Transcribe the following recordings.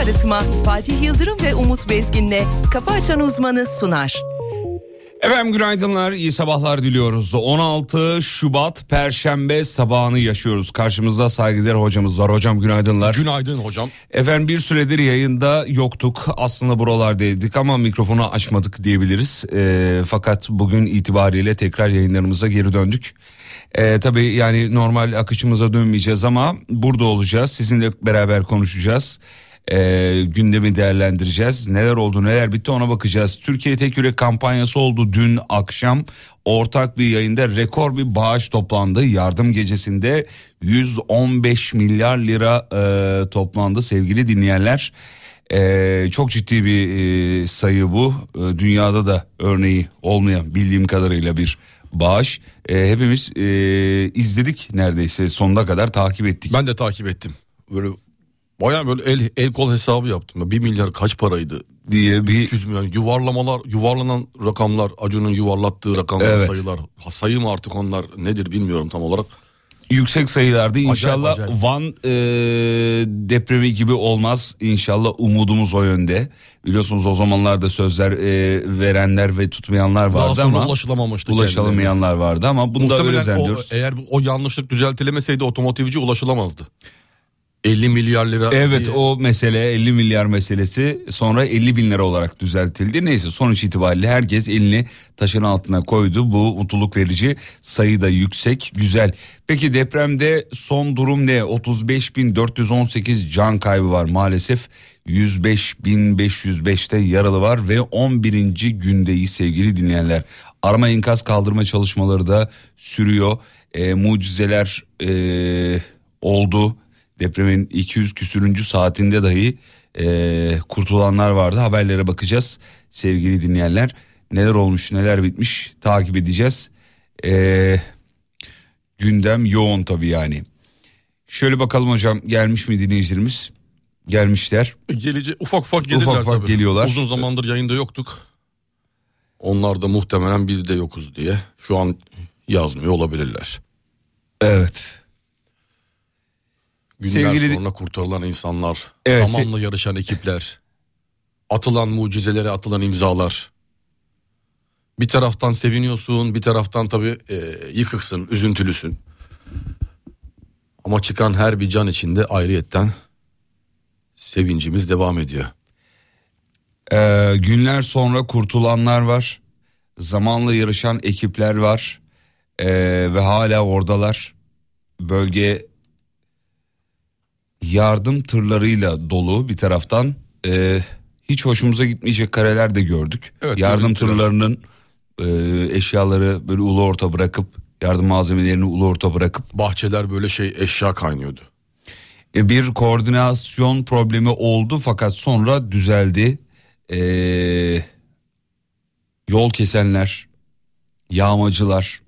arıtma Fatih Yıldırım ve Umut Bezgin'le Kafa Açan Uzmanı sunar. Efendim günaydınlar, iyi sabahlar diliyoruz. 16 Şubat Perşembe sabahını yaşıyoruz. Karşımızda saygıdeğer hocamız var. Hocam günaydınlar. Günaydın hocam. Efendim bir süredir yayında yoktuk. Aslında buralardaydık ama mikrofonu açmadık diyebiliriz. E, fakat bugün itibariyle tekrar yayınlarımıza geri döndük. E, tabii yani normal akışımıza dönmeyeceğiz ama burada olacağız. Sizinle beraber konuşacağız e, gündemi değerlendireceğiz. Neler oldu neler bitti ona bakacağız. Türkiye Tek Yürek kampanyası oldu dün akşam. Ortak bir yayında rekor bir bağış toplandı. Yardım gecesinde 115 milyar lira e, toplandı sevgili dinleyenler. Ee, çok ciddi bir e, sayı bu. E, dünyada da örneği olmayan bildiğim kadarıyla bir bağış. E, hepimiz e, izledik neredeyse sonuna kadar takip ettik. Ben de takip ettim. Böyle Baya böyle el, el kol hesabı yaptım. Bir milyar kaç paraydı diye bir 300 milyon yuvarlamalar yuvarlanan rakamlar Acun'un yuvarlattığı rakamlar Evet. sayılar Ha, sayı mı artık onlar nedir bilmiyorum tam olarak. yüksek sayılarda inşallah acayip. Van e, depremi gibi olmaz inşallah umudumuz o yönde biliyorsunuz o zamanlarda sözler e, verenler ve tutmayanlar Daha vardı sonra ama ulaşılamamıştı ulaşılamayanlar vardı ama bunda öyle Muhtemelen o, zannediyoruz. eğer o yanlışlık düzeltilemeseydi otomotivci ulaşılamazdı. 50 milyar lira. Evet diye- o mesele 50 milyar meselesi sonra 50 bin lira olarak düzeltildi. Neyse sonuç itibariyle herkes elini taşın altına koydu. Bu mutluluk verici sayı da yüksek güzel. Peki depremde son durum ne? 35.418 can kaybı var maalesef. 105.505'te yaralı var ve 11. gündeyiz sevgili dinleyenler. Arama enkaz kaldırma çalışmaları da sürüyor. E, mucizeler e, oldu. Depremin 200 küsürüncü saatinde dahi e, kurtulanlar vardı. Haberlere bakacağız sevgili dinleyenler. Neler olmuş neler bitmiş takip edeceğiz. E, gündem yoğun tabii yani. Şöyle bakalım hocam gelmiş mi dinleyicilerimiz? Gelmişler. Gelece ufak ufak gelirler Ufak ufak tabii. geliyorlar. Uzun zamandır yayında yoktuk. Onlar da muhtemelen biz de yokuz diye şu an yazmıyor olabilirler. Evet. Günler Sevgili- sonra kurtarılan insanlar, Evet, se- zamanla yarışan ekipler, atılan mucizelere atılan imzalar. Bir taraftan seviniyorsun, bir taraftan tabii e, yıkıksın, üzüntülüsün. Ama çıkan her bir can içinde ayrıyetten sevincimiz devam ediyor. Ee, günler sonra kurtulanlar var. Zamanla yarışan ekipler var. Ee, ve hala oradalar. Bölge yardım tırlarıyla dolu bir taraftan. Ee, hiç hoşumuza gitmeyecek kareler de gördük. Evet, yardım tırlarının e, eşyaları böyle ulu orta bırakıp yardım malzemelerini ulu orta bırakıp Bahçeler böyle şey eşya kaynıyordu. e, bir koordinasyon problemi oldu fakat sonra düzeldi. Ee, yol kesenler, yağmacılar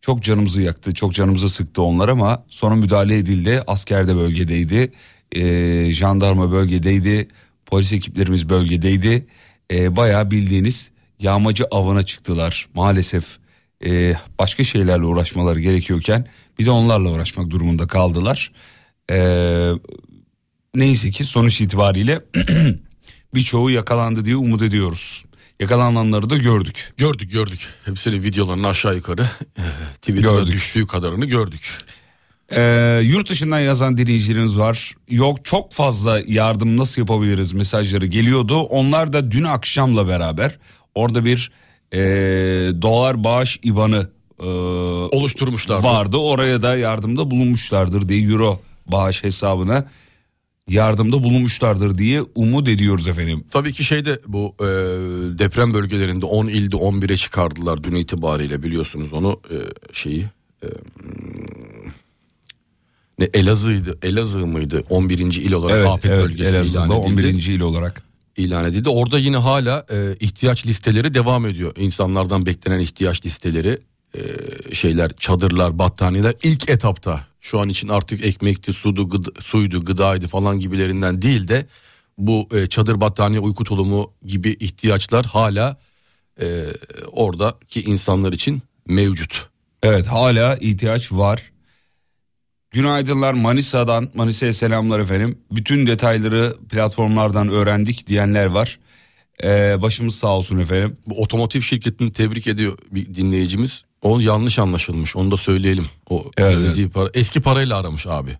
çok canımızı yaktı, çok canımızı sıktı onlar ama sonra müdahale edildi. Asker de bölgedeydi, ee, jandarma bölgedeydi, polis ekiplerimiz bölgedeydi. Ee, bayağı bildiğiniz yağmacı avına çıktılar maalesef. Ee, başka şeylerle uğraşmaları gerekiyorken bir de onlarla uğraşmak durumunda kaldılar. Ee, neyse ki sonuç itibariyle birçoğu yakalandı diye umut ediyoruz. Yakalananları da gördük. Gördük gördük. Hepsinin videolarını aşağı yukarı e, Twitter'da Gördük. düştüğü kadarını gördük. Ee, yurt dışından yazan dinleyicilerimiz var. Yok çok fazla yardım nasıl yapabiliriz mesajları geliyordu. Onlar da dün akşamla beraber orada bir e, dolar bağış ibanı e, Oluşturmuşlar. vardı. Oraya da yardımda bulunmuşlardır diye euro bağış hesabına yardımda bulunmuşlardır diye umut ediyoruz efendim. Tabii ki şeyde bu e, deprem bölgelerinde 10 ilde 11'e çıkardılar dün itibariyle biliyorsunuz onu e, şeyi e, hmm, ne Elazığ'ydı Elazığ mıydı 11. il olarak Evet, afet evet bölgesi ilan Elazığ'da edildi. 11. il olarak. ilan edildi. Orada yine hala e, ihtiyaç listeleri devam ediyor. İnsanlardan beklenen ihtiyaç listeleri e, şeyler çadırlar battaniyeler ilk etapta şu an için artık ekmekti sudu gıd- suydu gıdaydı falan gibilerinden değil de bu e, çadır battaniye uyku tulumu gibi ihtiyaçlar hala e, oradaki insanlar için mevcut. Evet hala ihtiyaç var. Günaydınlar Manisa'dan. Manisa'ya selamlar efendim. Bütün detayları platformlardan öğrendik diyenler var. Ee, başımız sağ olsun efendim. Bu otomotiv şirketini tebrik ediyor bir dinleyicimiz. O yanlış anlaşılmış onu da söyleyelim. O Evet, ödediği para, eski parayla aramış abi.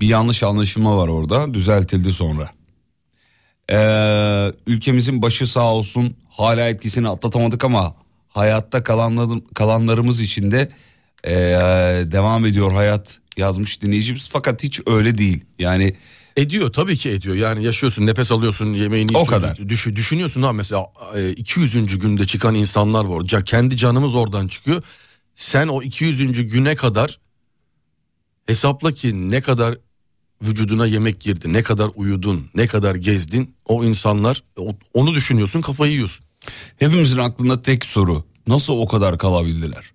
Bir yanlış anlaşılma var orada. Düzeltildi sonra. Ee, ülkemizin başı sağ olsun. Hala etkisini atlatamadık ama hayatta kalanlar, kalanlarımız için de ee, devam ediyor hayat yazmış dinleyicimiz. Fakat hiç öyle değil. Yani Ediyor tabii ki ediyor. Yani yaşıyorsun, nefes alıyorsun, yemeğini O içiyorsun. kadar. Düş, düşünüyorsun ha mesela e, 200. günde çıkan insanlar var. Ca- Kendi canımız oradan çıkıyor. Sen o 200. güne kadar hesapla ki ne kadar vücuduna yemek girdi, ne kadar uyudun, ne kadar gezdin. O insanlar onu düşünüyorsun, kafayı yiyorsun. hepimizin aklında tek soru. Nasıl o kadar kalabildiler?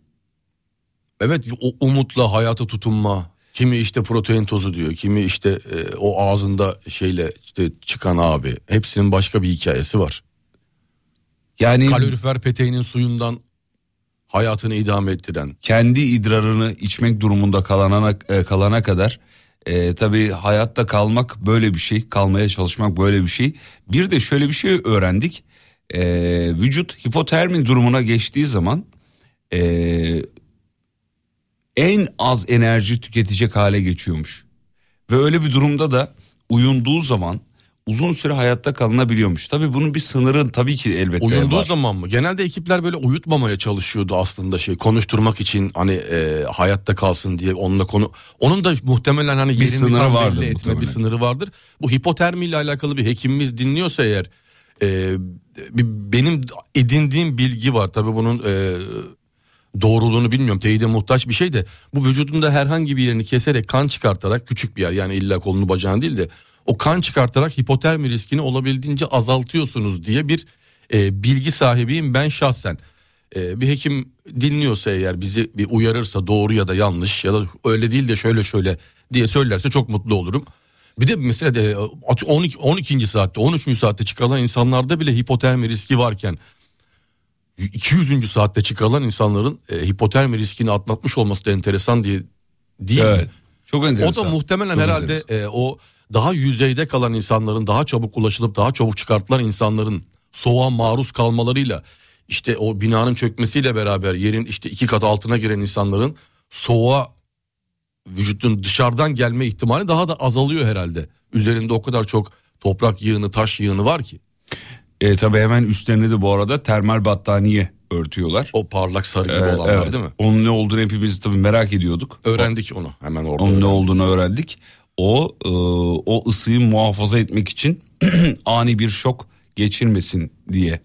Evet o umutla hayata tutunma. Kimi işte protein tozu diyor, kimi işte e, o ağzında şeyle işte çıkan abi. Hepsinin başka bir hikayesi var. Yani kalorifer peteğinin suyundan hayatını idame ettiren. kendi idrarını içmek durumunda kalana, e, kalana kadar e, tabii hayatta kalmak böyle bir şey kalmaya çalışmak böyle bir şey bir de şöyle bir şey öğrendik E, vücut hipotermi durumuna geçtiği zaman e, en az enerji tüketecek hale geçiyormuş ve öyle bir durumda da uyunduğu zaman uzun süre hayatta kalınabiliyormuş tabii bunun bir sınırı tabii ki elbette Uyunduğu var. zaman mı? Genelde ekipler böyle uyutmamaya çalışıyordu aslında şey konuşturmak için hani e, hayatta kalsın diye onunla konu. Onun da muhtemelen hani yerini sınırı tam vardır belli etme bir sınırı vardır. Bu hipotermi ile alakalı bir hekimimiz dinliyorsa eğer e, bir, benim edindiğim bilgi var tabii bunun e, doğruluğunu bilmiyorum teyide muhtaç bir şey de bu vücudunda herhangi bir yerini keserek kan çıkartarak küçük bir yer yani illa kolunu bacağını değil de o kan çıkartarak hipotermi riskini olabildiğince azaltıyorsunuz diye bir e, bilgi sahibiyim ben şahsen. E, bir hekim dinliyorsa eğer bizi bir uyarırsa doğru ya da yanlış ya da öyle değil de şöyle şöyle diye söylerse çok mutlu olurum. Bir de mesela de 12 12. saatte 13. saatte çıkarılan insanlarda bile hipotermi riski varken 200. saatte çıkarılan insanların e, hipotermi riskini atlatmış olması da enteresan diye değil mi? Evet. Çok O enteresan. da muhtemelen Çok herhalde enteresan. e, o daha yüzeyde kalan insanların daha çabuk ulaşılıp daha çabuk çıkartılan insanların soğuğa maruz kalmalarıyla işte o binanın çökmesiyle beraber yerin işte iki kat altına giren insanların soğuğa vücudun dışarıdan gelme ihtimali daha da azalıyor herhalde. Üzerinde o kadar çok toprak yığını taş yığını var ki E, tabii hemen üstlerine de bu arada termal battaniye örtüyorlar. o parlak sarı gibi Ee, olanlar evet. değil mi? Onun ne olduğunu hepimiz tabii merak ediyorduk. Öğrendik onu hemen orada. Onun ne olduğunu öğrendik. O e, o ısıyı muhafaza etmek için ani bir şok geçirmesin diye.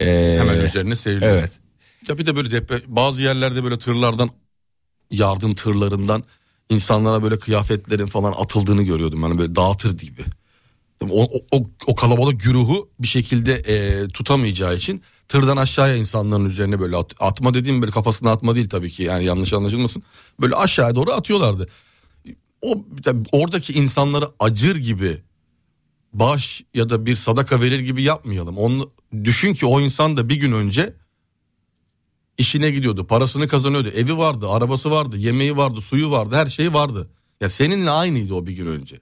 E, Hemen üzerine seriliyor. Evet. Ya bir de böyle depre, bazı yerlerde böyle tırlardan yardım tırlarından insanlara böyle kıyafetlerin falan atıldığını görüyordum. Yani böyle dağıtır gibi. O, o, o, kalabalık güruhu bir şekilde e, tutamayacağı için tırdan aşağıya insanların üzerine böyle at- atma dediğim böyle kafasına atma değil tabii ki yani yanlış anlaşılmasın. Böyle aşağıya doğru atıyorlardı. O oradaki insanları acır gibi baş ya da bir sadaka verir gibi yapmayalım. Onu düşün ki o insan da bir gün önce işine gidiyordu, parasını kazanıyordu, evi vardı, arabası vardı, yemeği vardı, suyu vardı, her şeyi vardı. Ya seninle aynıydı o bir gün önce.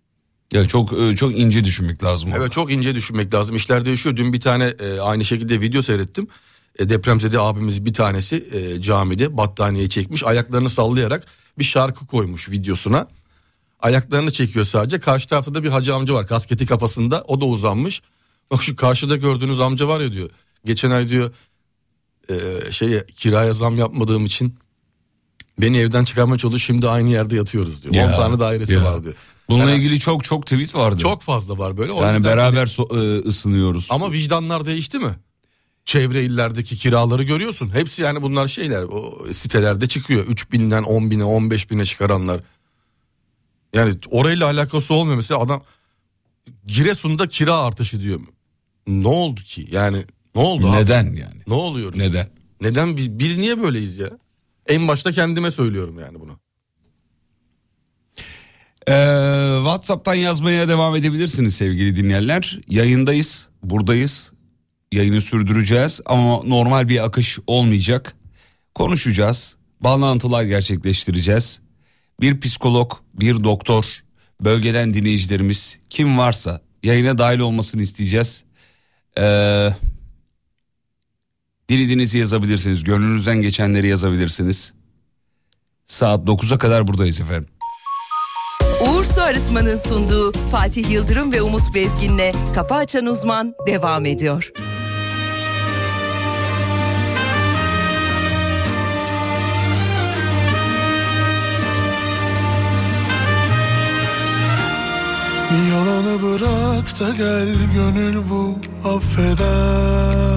Ya çok e, çok ince düşünmek lazım. orada. Evet çok ince düşünmek lazım. İşler değişiyor. Dün bir tane e, aynı şekilde video seyrettim. E, depremzede abimiz bir tanesi camide battaniye çekmiş. Ayaklarını sallayarak bir şarkı koymuş videosuna. Ayaklarını çekiyor sadece. Karşı tarafta da bir hacı amca var. Kasketi kafasında. O da uzanmış. Bak şu karşıda gördüğünüz amca var ya diyor. Geçen ay diyor e, şeye kiraya zam yapmadığım için beni evden çıkarmaya çalışıyor. Şimdi aynı yerde yatıyoruz diyor. 10 Ya, tane dairesi ya. var diyor. Bununla Yani ilgili çok çok tweet vardı. Çok fazla var böyle. O yani beraber so- e, ısınıyoruz. ama vicdanlar değişti mi? Çevre illerdeki kiraları görüyorsun. Hepsi yani bunlar şeyler o sitelerde çıkıyor. 3 binden 10 bine 15 bine çıkaranlar. Yani orayla alakası olmuyor. Mesela adam Giresun'da kira artışı diyor. Ne oldu ki? Yani ne oldu abi? Neden yani? Ne oluyoruz? Neden? Neden biz, biz niye böyleyiz ya? En başta kendime söylüyorum yani bunu. Ee, WhatsApp'tan yazmaya devam edebilirsiniz sevgili dinleyenler. Yayındayız, buradayız. Yayını sürdüreceğiz ama normal bir akış olmayacak. Konuşacağız, bağlantılar gerçekleştireceğiz. bir psikolog, bir doktor, bölgeden dinleyicilerimiz kim varsa yayına dahil olmasını isteyeceğiz. Ee, dilediğinizi yazabilirsiniz. Gönlünüzden geçenleri yazabilirsiniz. Saat 9'a kadar buradayız efendim. Uğur Su Arıtma'nın sunduğu Fatih Yıldırım ve Umut Bezgin'le Kafa Açan Uzman devam ediyor. Yalanı bırak da gel gönül bu affeder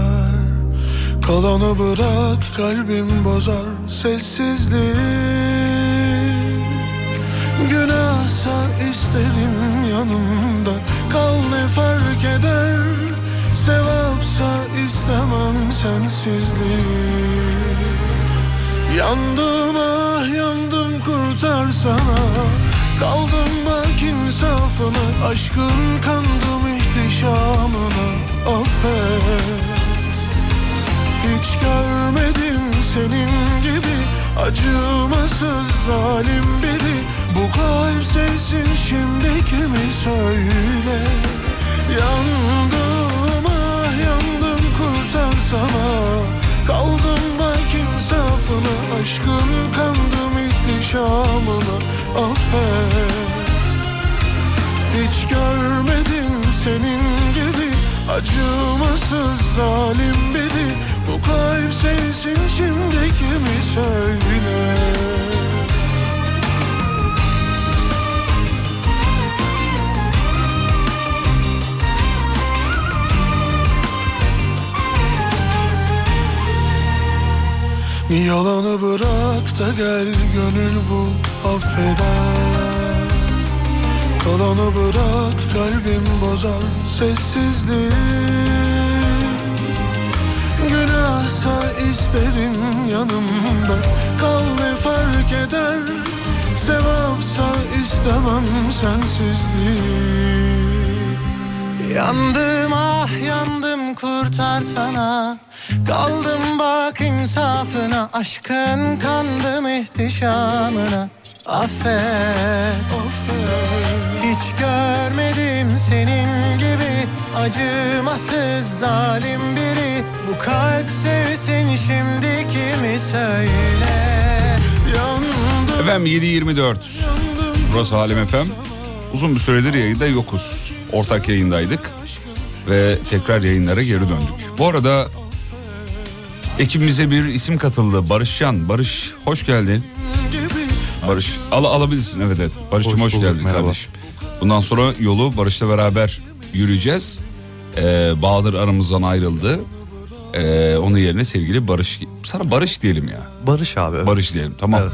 Kalanı bırak kalbim bozar sessizliği Günahsa isterim yanımda. Kal ne fark eder Sevapsa istemem sensizliği. Yandım ah yandım kurtarsana Kaldım bak insafına Aşkın kandım ihtişamına. Affet hiç görmedim senin gibi. Acımasız zalim biri Bu kalp sevsin şimdi kimi söyle? Yandım ah yandım kurtarsana Kaldım bak insafına aşkın kandım ihtişamına affet. Hiç görmedim senin gibi acımasız zalim biri. Bu kalp sensin şimdi kimi söyle Yalanı bırak da gel gönül bu affeder. Kalanı bırak kalbim bozar sessizliği. Günahsa isterim yanımda Kal ne fark eder. Sevapsa istemem sensizliği. Yandım ah yandım kurtarsana Kaldım bak insafına Aşkın kandım ihtişamına. Affet, Hiç görmedim senin gibi Acımasız zalim biri. Bu kalp sevsin şimdi kimi söyle? Yandım. Efendim 7.24 Burası Halim FM. Uzun bir süredir yayında yokuz. Ortak yayındaydık ve tekrar yayınlara geri döndük. Bu arada ekibimize bir isim katıldı. Barışcan. Barış hoş geldin. Barış al alabilirsin evet evet. Barış'cığım Hoş hoş, bulduk, geldin merhaba. kardeşim. Bundan sonra yolu Barış'la beraber yürüyeceğiz. Ee, Bahadır aramızdan ayrıldı. Ee, onun yerine sevgili Barış. Sana Barış diyelim ya. Barış abi. evet. Barış diyelim tamam. Evet.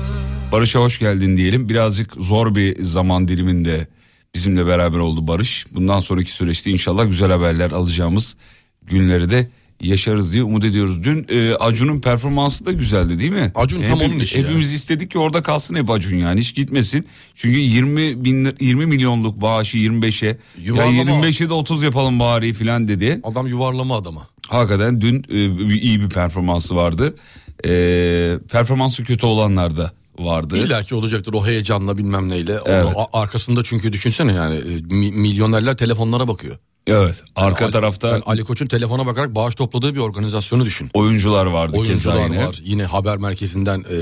Barış'a hoş geldin diyelim. Birazcık zor bir zaman diliminde bizimle beraber oldu Barış. Bundan sonraki süreçte inşallah güzel haberler alacağımız günleri de yaşarız diye umut ediyoruz. Dün e, Acun'un performansı da güzeldi değil mi? Acun tam onun işi ya. Hepimiz istedik ki orada kalsın hep Acun yani hiç gitmesin. Çünkü 20 bin 20 milyonluk bağışı 25'e ya Yuvarlama. 25'e de 30 yapalım bari filan dedi. Adam yuvarlama adama. Hakikaten dün e, iyi bir performansı vardı. E, performansı kötü olanlar da vardı. İlla ki olacaktır o heyecanla bilmem neyle. Onu Evet. a- arkasında çünkü düşünsene yani e, mi- milyonerler telefonlara bakıyor. Evet. Arka Yani Ali- tarafta yani Ali Koç'un telefona bakarak bağış topladığı bir organizasyonu düşün. oyuncular vardı keza Oyuncular yine. var. Yine haber merkezinden e,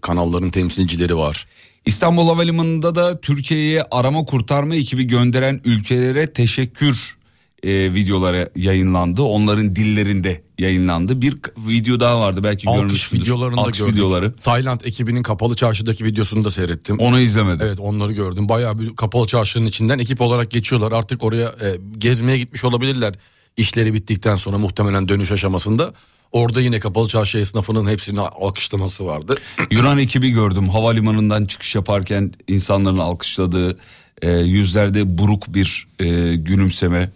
kanalların temsilcileri var. İstanbul Havalimanı'nda da Türkiye'ye arama kurtarma ekibi gönderen ülkelere teşekkür e, videoları yayınlandı. Onların dillerinde yayınlandı. Bir video daha vardı belki Alkış görmüşsündür. videolarını da Alkış gördük. videoları. Tayland ekibinin kapalı çarşıdaki videosunu da seyrettim. Onu izlemedim. Evet onları gördüm. Bayağı bir kapalı çarşının içinden ekip olarak geçiyorlar. Artık oraya e, gezmeye gitmiş olabilirler. İşleri bittikten sonra muhtemelen dönüş aşamasında. Orada yine kapalı çarşı esnafının hepsini alkışlaması vardı. Yunan ekibi gördüm. Havalimanından çıkış yaparken insanların alkışladığı e, yüzlerde buruk bir e, gülümseme.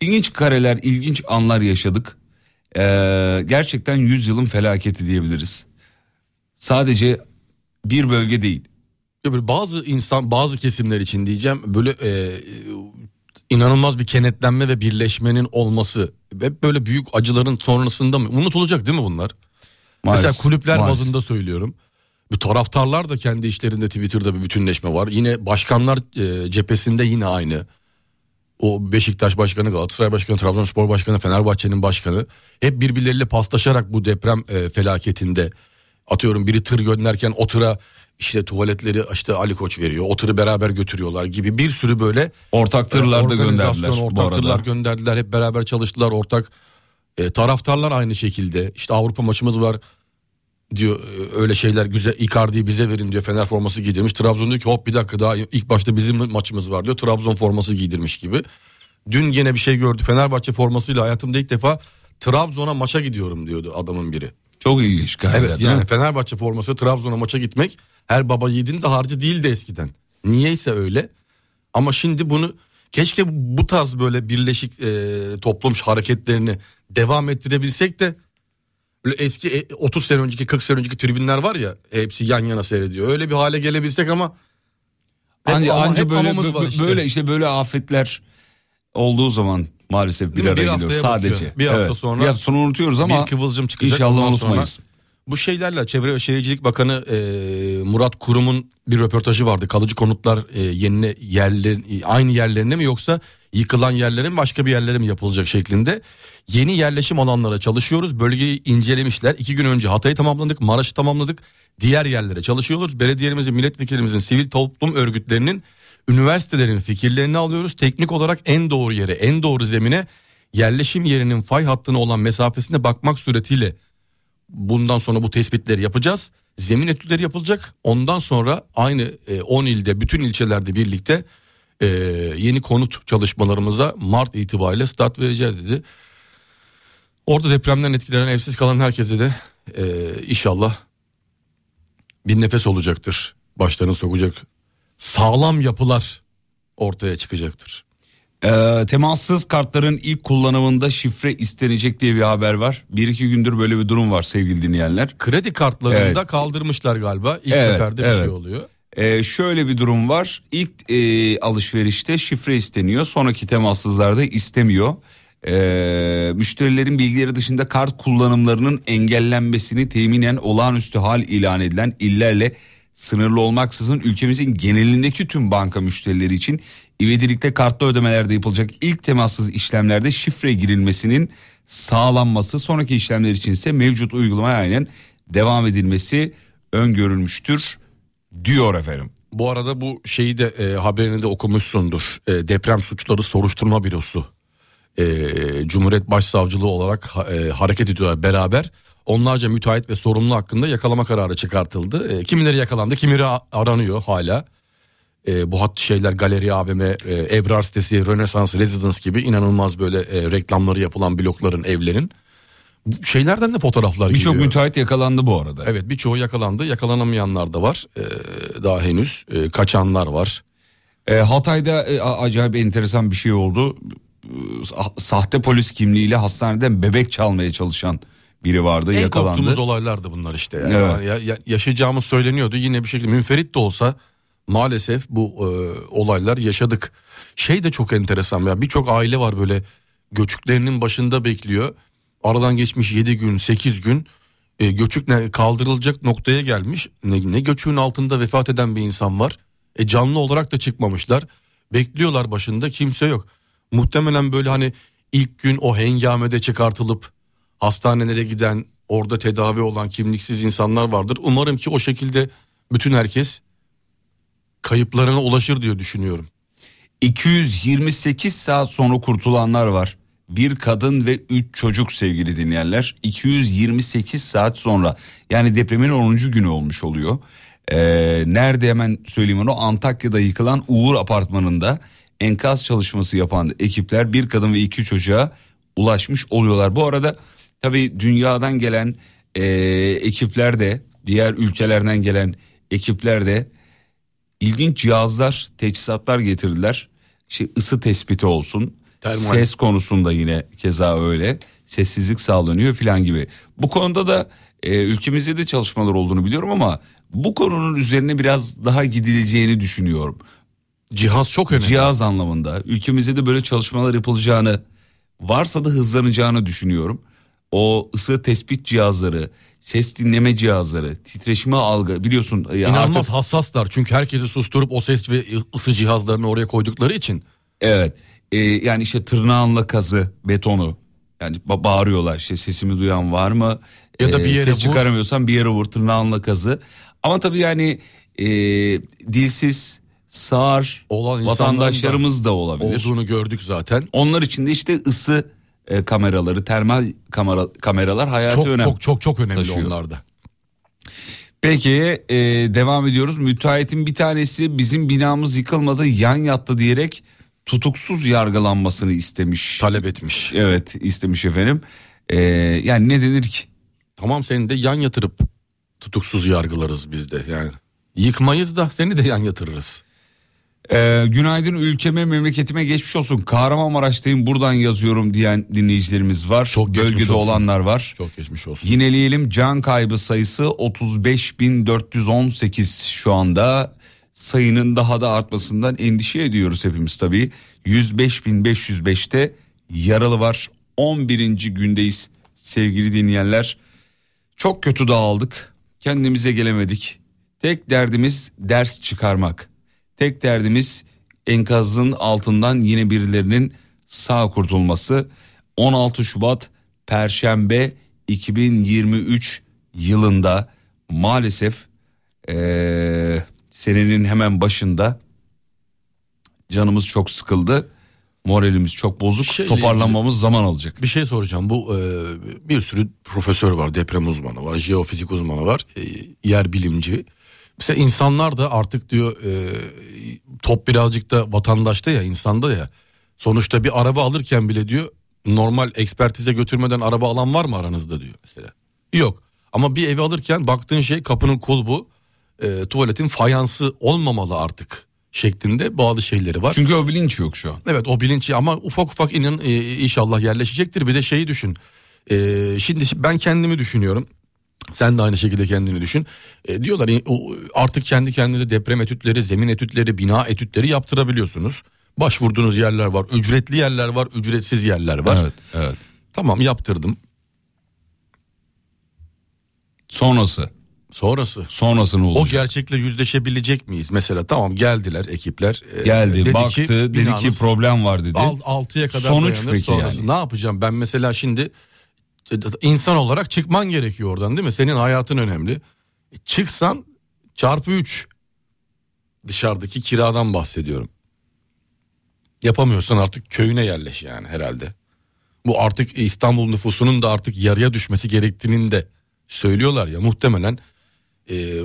İlginç kareler, ilginç anlar yaşadık. E, gerçekten yüzyılın felaketi diyebiliriz. Sadece bir bölge değil. Ya böyle bazı insan bazı kesimler için diyeceğim böyle e, inanılmaz bir kenetlenme ve birleşmenin olması ve böyle büyük acıların sonrasında mı unutulacak değil mi bunlar? Maalesef, Mesela kulüpler maalesef. bazında söylüyorum. Bu taraftarlar da kendi işlerinde Twitter'da bir bütünleşme var. Yine başkanlar e, cephesinde yine aynı. O Beşiktaş Başkanı, Galatasaray Başkanı, Trabzonspor Başkanı, Fenerbahçe'nin başkanı hep birbirleriyle paslaşarak bu deprem e, felaketinde atıyorum biri tır gönderken o tıra işte tuvaletleri işte Ali Koç veriyor. O tırı beraber götürüyorlar gibi bir sürü böyle Ortak tırlar da gönderdiler bu Ortak tırlar gönderdiler. Hep beraber çalıştılar. Ortak e, taraftarlar aynı şekilde. İşte Avrupa maçımız var diyor öyle şeyler güzel Icardi'yi bize verin diyor Fener forması giydirmiş. Trabzon diyor ki hop bir dakika daha ilk başta bizim maçımız var diyor. Trabzon forması giydirmiş gibi. Dün gene bir şey gördü. Fenerbahçe formasıyla hayatımda ilk defa Trabzon'a maça gidiyorum diyordu adamın biri. Çok ilginç galiba. Evet yani? Fenerbahçe forması Trabzon'a maça gitmek her baba yiğidin de harcı değildi eskiden. Niyeyse öyle. Ama şimdi bunu keşke bu tarz böyle birleşik e, toplum hareketlerini devam ettirebilsek de böyle eski e, 30 sene önceki 40 sene önceki tribünler var ya hepsi yan yana seyrediyor. Öyle bir hale gelebilsek ama hep Anca, ama- anca hep böyle, amamız var bö- işte. böyle işte böyle afetler olduğu zaman maalesef bir araya haftaya sadece. bakıyor. Bir hafta Evet. sonra bir hafta sonra unutuyoruz ama bir kıvılcım çıkacak. inşallah sonra unutmayız. Bu şeylerle Çevre ve Şehircilik Bakanı e, Murat Kurum'un bir röportajı vardı. Kalıcı konutlar e, yenine yerler aynı yerlerine mi yoksa yıkılan yerlere mi başka bir yerlere mi yapılacak şeklinde. Yeni yerleşim alanlara çalışıyoruz. Bölgeyi incelemişler. İki gün önce Hatay'ı tamamladık, Maraş'ı tamamladık. Diğer yerlere çalışıyoruz. Belediyelerimizin, milletvekilimizin, sivil toplum örgütlerinin, üniversitelerin fikirlerini alıyoruz. Teknik olarak en doğru yere, en doğru zemine yerleşim yerinin fay hattına olan mesafesine bakmak suretiyle bundan sonra bu tespitleri yapacağız. Zemin etütleri yapılacak. Ondan sonra aynı e, 10 ilde bütün ilçelerde birlikte e, yeni konut çalışmalarımıza Mart itibariyle start vereceğiz dedi. Orada depremden etkilenen evsiz kalan herkese de e, inşallah bir nefes olacaktır. Başlarını sokacak sağlam yapılar ortaya çıkacaktır. Ee, temassız kartların ilk kullanımında şifre istenecek diye bir haber var. Bir iki gündür böyle bir durum var sevgili dinleyenler. Kredi kartlarını Evet. da kaldırmışlar galiba. İlk Evet, seferde bir evet. şey oluyor. Ee, şöyle bir durum var. İlk e, alışverişte şifre isteniyor. Sonraki temassızlarda istemiyor. Ee, müşterilerin bilgileri dışında kart kullanımlarının engellenmesini teminen olağanüstü hal ilan edilen illerle sınırlı olmaksızın ülkemizin genelindeki tüm banka müşterileri için ivedilikte kartlı ödemelerde yapılacak ilk temassız işlemlerde şifre girilmesinin sağlanması sonraki işlemler için ise mevcut uygulamaya aynen devam edilmesi öngörülmüştür diyor efendim. Bu arada bu şeyi de e, haberini de okumuşsundur. E, deprem suçları soruşturma bürosu. E, Cumhuriyet Başsavcılığı olarak e, hareket ediyorlar beraber. Onlarca müteahhit ve sorumlu hakkında yakalama kararı çıkartıldı. E, kimileri yakalandı, kimileri aranıyor hala. E, bu hat şeyler galeri AVM, e, Ebrar sitesi, Rönesans Residence gibi inanılmaz böyle e, reklamları yapılan blokların, evlerin. Bu şeylerden de fotoğraflar Birçok geliyor. müteahhit yakalandı bu arada. Evet birçoğu yakalandı. Yakalanamayanlar da var. Ee, daha henüz e, kaçanlar var. E, Hatay'da e, acayip enteresan bir şey oldu. Sa- Sahte polis kimliğiyle hastaneden bebek çalmaya çalışan biri vardı En yakalandı. korktuğumuz olaylardı bunlar işte. Yani. Evet. Ya- ya- yaşayacağımız söyleniyordu. Yine bir şekilde münferit de olsa maalesef bu e, olaylar yaşadık. Şey de çok enteresan ya birçok aile var böyle göçüklerinin başında bekliyor. Aradan geçmiş 7 gün 8 gün e, göçük ne, kaldırılacak noktaya gelmiş. Ne, ne göçüğün altında vefat eden bir insan var. E, canlı olarak da çıkmamışlar. Bekliyorlar başında kimse yok. Muhtemelen böyle hani ilk gün o hengamede çıkartılıp hastanelere giden orada tedavi olan kimliksiz insanlar vardır. Umarım ki o şekilde bütün herkes kayıplarına ulaşır diye düşünüyorum. 228 saat sonra kurtulanlar var. Bir kadın ve 3 çocuk sevgili dinleyenler. 228 saat sonra yani depremin 10. günü olmuş oluyor. Ee, nerede hemen söyleyeyim onu Antakya'da yıkılan Uğur apartmanında enkaz çalışması yapan ekipler bir kadın ve iki çocuğa ulaşmış oluyorlar. Bu arada tabii dünyadan gelen e, ekipler de diğer ülkelerden gelen ekipler de ilginç cihazlar, teçhizatlar getirdiler. İşte ısı tespiti olsun. Termal. Ses konusunda yine keza öyle. Sessizlik sağlanıyor filan gibi. Bu konuda da e, ülkemizde de çalışmalar olduğunu biliyorum ama bu konunun üzerine biraz daha gidileceğini düşünüyorum. Cihaz çok önemli. Cihaz anlamında ülkemizde de böyle çalışmalar yapılacağını varsa da hızlanacağını düşünüyorum. o ısı tespit cihazları, ses dinleme cihazları, titreşime algı biliyorsun. e, İnanılmaz artık- hassaslar çünkü herkesi susturup o ses ve ısı cihazlarını oraya koydukları için. Evet. Ee, yani işte tırnağınla kazı betonu. Yani ba- bağırıyorlar işte sesimi duyan var mı? Ya da Ee, bir yere ses vur. çıkaramıyorsan bir yere vur tırnağınla kazı. Ama tabii yani e, dilsiz, sağır Olan vatandaşlarımız da olabilir. Olduğunu gördük zaten. Onlar için de işte ısı e, kameraları, termal kamera, kameralar hayatı Çok önem. çok çok çok önemli taşıyor. onlarda. Peki e, devam ediyoruz. Müteahhitin bir tanesi bizim binamız yıkılmadı yan yattı diyerek tutuksuz yargılanmasını istemiş. Talep etmiş. Evet istemiş efendim. E, yani ne denir ki? Tamam seni de yan yatırıp tutuksuz yargılarız biz de yani. Yıkmayız da seni de yan yatırırız. E, günaydın ülkeme memleketime geçmiş olsun. Kahramanmaraş'tayım buradan yazıyorum diyen dinleyicilerimiz var. Çok Bölgede olsun. olanlar var. Çok geçmiş olsun. Yineleyelim can kaybı sayısı 35.418 şu anda. Sayının daha da artmasından endişe ediyoruz hepimiz tabii. 105.505'te yaralı var. 11. gündeyiz sevgili dinleyenler. Çok kötü dağıldık. Kendimize gelemedik. Tek derdimiz ders çıkarmak. Tek derdimiz enkazın altından yine birilerinin sağ kurtulması. 16 Şubat Perşembe 2023 yılında maalesef eee, senenin hemen başında canımız çok sıkıldı. Moralimiz çok bozuk. Şeyle Toparlanmamız zaman alacak. Bir şey soracağım. Bu e, bir sürü profesör var, deprem uzmanı var, jeofizik uzmanı var, e, yer bilimci. Mesela insanlar da artık diyor e, top birazcık da vatandaşta ya, insanda ya. Sonuçta bir araba alırken bile diyor normal ekspertize götürmeden araba alan var mı aranızda diyor mesela. Yok. Ama bir evi alırken baktığın şey kapının kulbu, e, tuvaletin fayansı olmamalı artık şeklinde bazı şeyleri var. Çünkü o bilinç yok şu an. Evet o bilinç ama ufak ufak inan e, inşallah yerleşecektir. Bir de şeyi düşün. E, şimdi ben kendimi düşünüyorum. Sen de aynı şekilde kendini düşün. E, diyorlar e, o, artık kendi kendinize deprem etütleri, zemin etütleri, bina etütleri yaptırabiliyorsunuz. Başvurduğunuz yerler var. Ücretli yerler var, ücretsiz yerler var. Evet, evet. Tamam yaptırdım. Sonrası. Sonrası Sonrası ne o olacak? gerçekle yüzleşebilecek miyiz? Mesela tamam geldiler ekipler. e, Geldi, dedi baktı, ki, dedi ki problem var dedi. Al, 6'ya kadar Sonuç dayanır peki sonrası. yani? Ne yapacağım ben mesela şimdi insan olarak çıkman gerekiyor oradan değil mi? Senin hayatın önemli. E, Çıksan çarpı 3 dışarıdaki kiradan bahsediyorum. Yapamıyorsan artık köyüne yerleş yani herhalde. Bu artık İstanbul nüfusunun da artık yarıya düşmesi gerektiğini de söylüyorlar ya muhtemelen. e,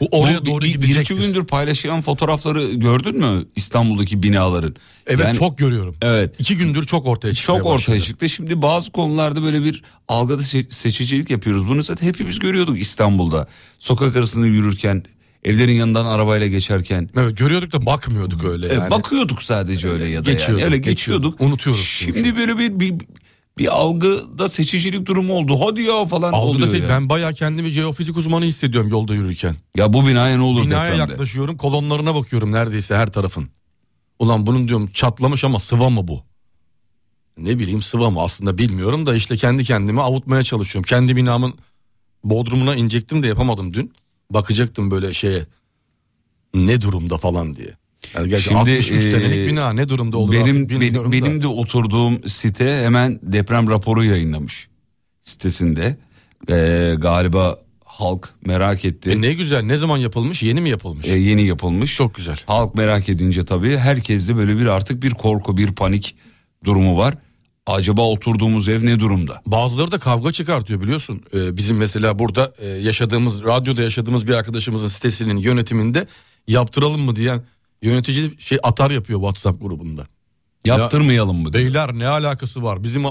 bu oraya Bu doğru bir, gidecektir. iki gündür paylaşılan fotoğrafları gördün mü İstanbul'daki binaların? Evet Yani- çok görüyorum. Evet. İki gündür çok ortaya çıkmaya Çok ortaya başladı. çıktı. Şimdi bazı konularda böyle bir algıda se- seçicilik yapıyoruz. Bunu zaten hepimiz görüyorduk İstanbul'da. Sokak arasında yürürken, evlerin yanından arabayla geçerken. Evet görüyorduk da bakmıyorduk öyle E, yani. bakıyorduk sadece öyle ya da Geçiyorduk, yani. Öyle geçiyorduk. geçiyorduk. Unutuyoruz Şimdi çünkü. böyle bir, bir bir algıda seçicilik durumu oldu. Hadi ya falan Algıda oluyor şey, ya. ben bayağı kendimi jeofizik uzmanı hissediyorum yolda yürürken. Ya bu binaya ne olur Binaya depremde? yaklaşıyorum kolonlarına bakıyorum neredeyse her tarafın. Ulan bunun diyorum çatlamış ama sıva mı bu? Ne bileyim sıva mı aslında bilmiyorum da işte kendi kendime avutmaya çalışıyorum. Kendi binamın bodrumuna inecektim de yapamadım dün. Bakacaktım böyle şeye ne durumda falan diye. Yani Şimdi, 63 e, senelik bina ne durumda olur benim artık bilmiyorum benim, da. benim de oturduğum site hemen deprem raporu yayınlamış sitesinde. Ee, galiba halk merak etti. E ne güzel ne zaman yapılmış yeni mi yapılmış? Ee, yeni yapılmış. Çok güzel. Halk merak edince tabii herkeste böyle bir artık bir korku, bir panik durumu var. Acaba oturduğumuz ev ne durumda? Bazıları da kavga çıkartıyor biliyorsun. Ee, bizim mesela burada e, yaşadığımız, radyoda yaşadığımız bir arkadaşımızın sitesinin yönetiminde yaptıralım mı diyen yönetici şey atar yapıyor WhatsApp grubunda. Yaptırmayalım mı? diyor. Beyler ne alakası var? Bizim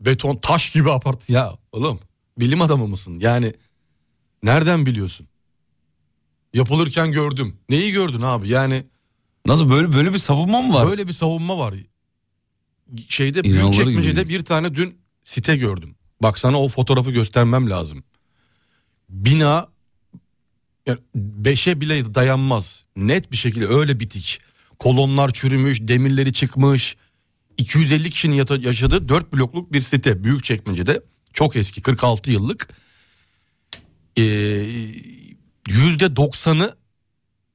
beton taş gibi apart ya oğlum. Bilim adamı mısın? Yani nereden biliyorsun? Yapılırken gördüm. Neyi gördün abi? Yani Nasıl böyle böyle bir savunma mı var? Böyle bir savunma var. Şeyde İnanılır Büyükçekmece'de bir tane dün site gördüm. Bak sana o fotoğrafı göstermem lazım. Bina beşe bile dayanmaz. Net bir şekilde öyle bitik. Kolonlar çürümüş, demirleri çıkmış. 250 kişinin yaşadığı 4 blokluk bir site Büyükçekmece'de çok eski 46 yıllık Ee, yüzde 90'ı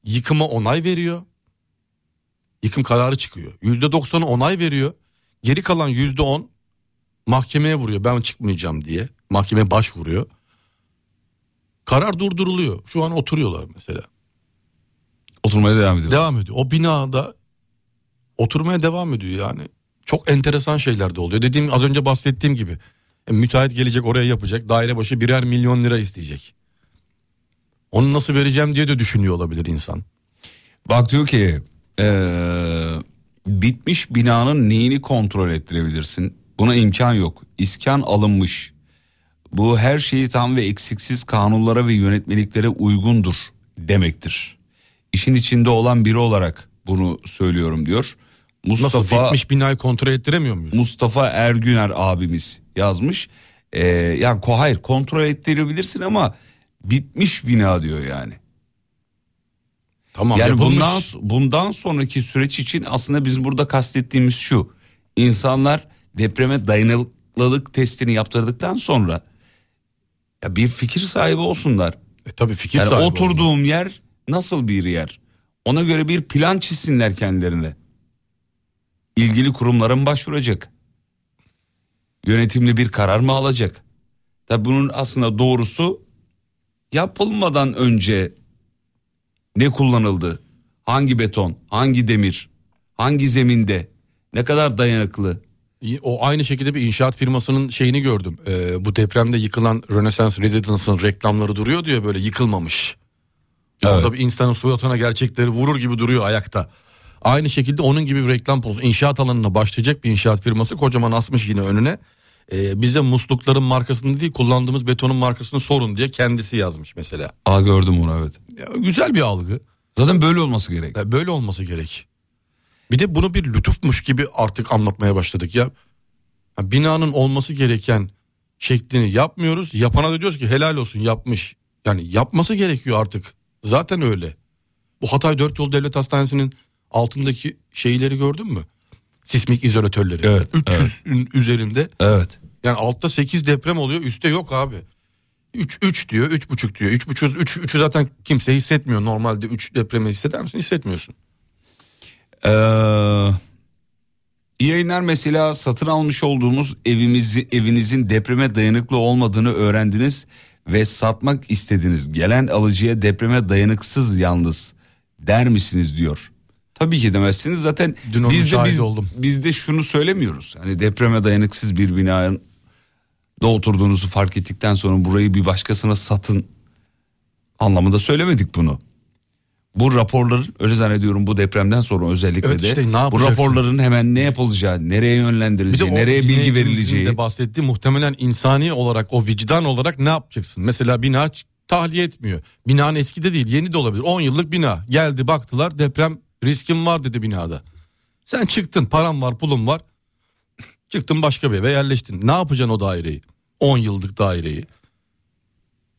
yıkıma onay veriyor. Yıkım kararı çıkıyor. Yüzde 90'ı onay veriyor. Geri kalan yüzde 10 mahkemeye vuruyor ben çıkmayacağım diye. Mahkeme başvuruyor. Karar durduruluyor. Şu an oturuyorlar mesela. Oturmaya devam ediyor. Devam ediyor. O binada oturmaya devam ediyor yani. Çok enteresan şeyler de oluyor. Dediğim az önce bahsettiğim gibi. E, müteahhit gelecek oraya yapacak. Daire başı birer milyon lira isteyecek. Onu nasıl vereceğim diye de düşünüyor olabilir insan. Bak diyor ki eee, bitmiş binanın neyini kontrol ettirebilirsin? Buna imkan yok. İskan alınmış. Bu her şeyi tam ve eksiksiz kanunlara ve yönetmeliklere uygundur demektir. İşin içinde olan biri olarak bunu söylüyorum diyor. Nasıl Mustafa bitmiş binayı kontrol ettiremiyor muyuz? Mustafa Ergüner abimiz yazmış. Ee, yani hayır kontrol ettirebilirsin ama bitmiş bina diyor yani. Tamam yani yapılmış. bundan bundan sonraki süreç için aslında bizim burada kastettiğimiz şu. İnsanlar depreme dayanıklılık testini yaptırdıktan sonra ya bir fikir sahibi olsunlar. E, tabii fikir Yani sahibi oturduğum yer nasıl bir yer? Ona göre bir plan çizsinler kendilerine. İlgili kurumların başvuracak. Yönetimli bir karar mı alacak? Tabi bunun aslında doğrusu yapılmadan önce ne kullanıldı? Hangi beton, hangi demir, hangi zeminde, ne kadar dayanıklı? O aynı şekilde bir inşaat firmasının şeyini gördüm. Ee, bu depremde yıkılan Renaissance Residence'ın reklamları duruyor diyor böyle yıkılmamış. Orada Evet. bir insanın suratına gerçekleri vurur gibi duruyor ayakta. Aynı şekilde onun gibi bir reklam pozu. İnşaat alanına başlayacak bir inşaat firması kocaman asmış yine önüne. Ee, bize muslukların markasını değil kullandığımız betonun markasını sorun diye kendisi yazmış mesela. Aa gördüm onu evet. Ya, güzel bir algı. Zaten böyle olması gerek. Ya, böyle olması gerek. Bir de bunu bir lütufmuş gibi artık anlatmaya başladık ya. Ya, binanın olması gereken şeklini yapmıyoruz. Yapana da diyoruz ki helal olsun yapmış. Yani yapması gerekiyor artık. Zaten öyle. Bu Hatay Dört Yol Devlet Hastanesi'nin altındaki şeyleri gördün mü? Sismik izolatörleri. Evet, 300'ün üzerinde. Evet. Yani altta 8 deprem oluyor üstte yok abi. 3 3 diyor 3,5 diyor. 3,5 3 3'ü zaten kimse hissetmiyor. Normalde 3 depremi hisseder misin? Hissetmiyorsun. Ee, iyi yayınlar mesela satın almış olduğumuz evimizi evinizin depreme dayanıklı olmadığını öğrendiniz ve satmak istediniz. Gelen alıcıya depreme dayanıksız yalnız der misiniz diyor. Tabii ki demezsiniz zaten Dün biz de biz, oldum. biz de şunu söylemiyoruz. Hani depreme dayanıksız bir binanın da oturduğunuzu fark ettikten sonra burayı bir başkasına satın anlamında söylemedik bunu. Bu raporların öyle zannediyorum bu depremden sonra özellikle Evet de işte ne bu raporların hemen ne yapılacağı, nereye yönlendirileceği, nereye bilgi verileceği. de bahsettiği muhtemelen insani olarak o vicdan olarak ne yapacaksın? Mesela bina tahliye etmiyor. Binanın eski de değil yeni de olabilir. 10 yıllık bina geldi baktılar deprem riskin var dedi binada. Sen çıktın param var pulun var. Çıktın başka bir eve yerleştin. Ne yapacaksın o daireyi? 10 yıllık daireyi.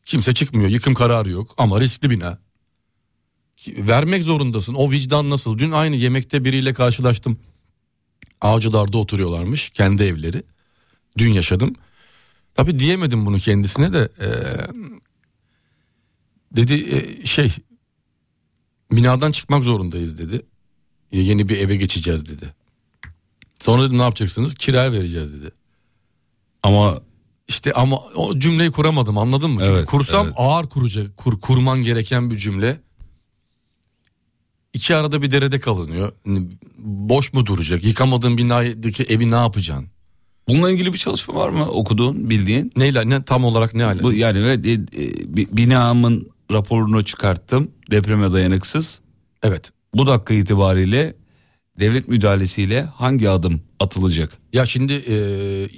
Kimse çıkmıyor yıkım kararı yok ama riskli bina. Vermek zorundasın o vicdan nasıl? Dün aynı yemekte biriyle karşılaştım. Avcılar'da oturuyorlarmış kendi evleri. Dün yaşadım. Tabii diyemedim bunu kendisine de. eee, dedi e, şey binadan çıkmak zorundayız dedi. E, Yeni bir eve geçeceğiz dedi. Sonra dedi ne yapacaksınız? Kiraya vereceğiz dedi. Ama İşte ama o cümleyi kuramadım anladın mı? Çünkü Evet, kursam evet. ağır kuracak, kur, kurman gereken bir cümle. İki arada bir derede kalınıyor. Hani Boş mu duracak? Yıkamadığın binadaki evi ne yapacaksın? bununla ilgili bir çalışma var mı okuduğun, bildiğin? Neyle ne tam olarak ne hale? Bu yani evet, e, e, bi- binamın raporunu çıkarttım. Depreme dayanıksız. Evet. Bu dakika itibariyle devlet müdahalesiyle hangi adım atılacak? Ya şimdi e,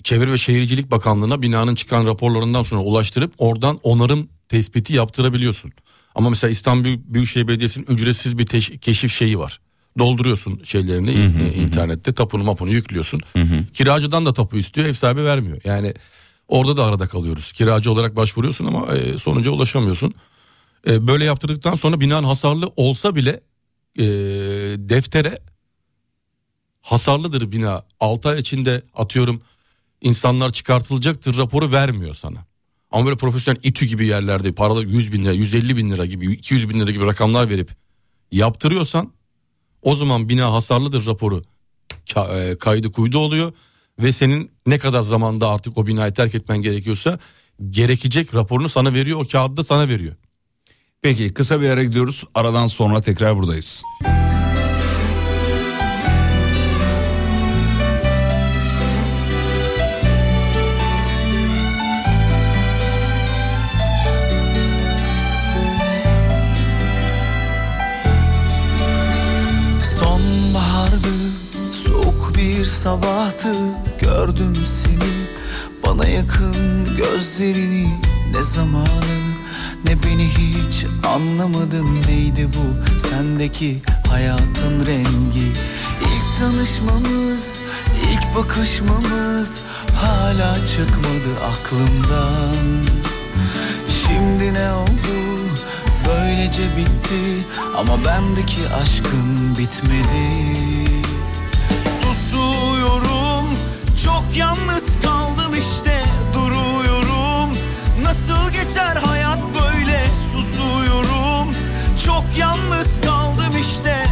Çevre ve Şehircilik Bakanlığı'na binanın çıkan raporlarından sonra ulaştırıp oradan onarım tespiti yaptırabiliyorsun. Ama mesela İstanbul Büyükşehir Belediyesi'nin ücretsiz bir teş- keşif şeyi var. Dolduruyorsun şeylerini e, internette tapunu mapunu yüklüyorsun. Kiracıdan da tapu istiyor ev sahibi vermiyor. Yani orada da arada kalıyoruz. Kiracı olarak başvuruyorsun ama e, sonuca ulaşamıyorsun. E, böyle yaptırdıktan sonra binanın hasarlı olsa bile e, deftere hasarlıdır bina 6 ay içinde atıyorum insanlar çıkartılacaktır raporu vermiyor sana. Ama böyle profesyonel İTÜ gibi yerlerde paralı 100 bin lira 150 bin lira gibi 200 bin lira gibi rakamlar verip yaptırıyorsan o zaman bina hasarlıdır raporu e, kaydı kuydu oluyor ve senin ne kadar zamanda artık o binayı terk etmen gerekiyorsa gerekecek raporunu sana veriyor o kağıdı da sana veriyor. Peki kısa bir ara gidiyoruz. Aradan sonra tekrar buradayız. Bir sabahtı gördüm seni. Bana yakın gözlerini ne zamanı ne beni hiç anlamadın neydi bu? Sendeki hayatın rengi. İlk tanışmamız ilk bakışmamız hala çıkmadı aklımdan. Şimdi ne oldu? Böylece bitti. Ama bendeki aşkın bitmedi çok yalnız kaldım işte duruyorum. Nasıl geçer hayat böyle susuyorum. Çok yalnız kaldım işte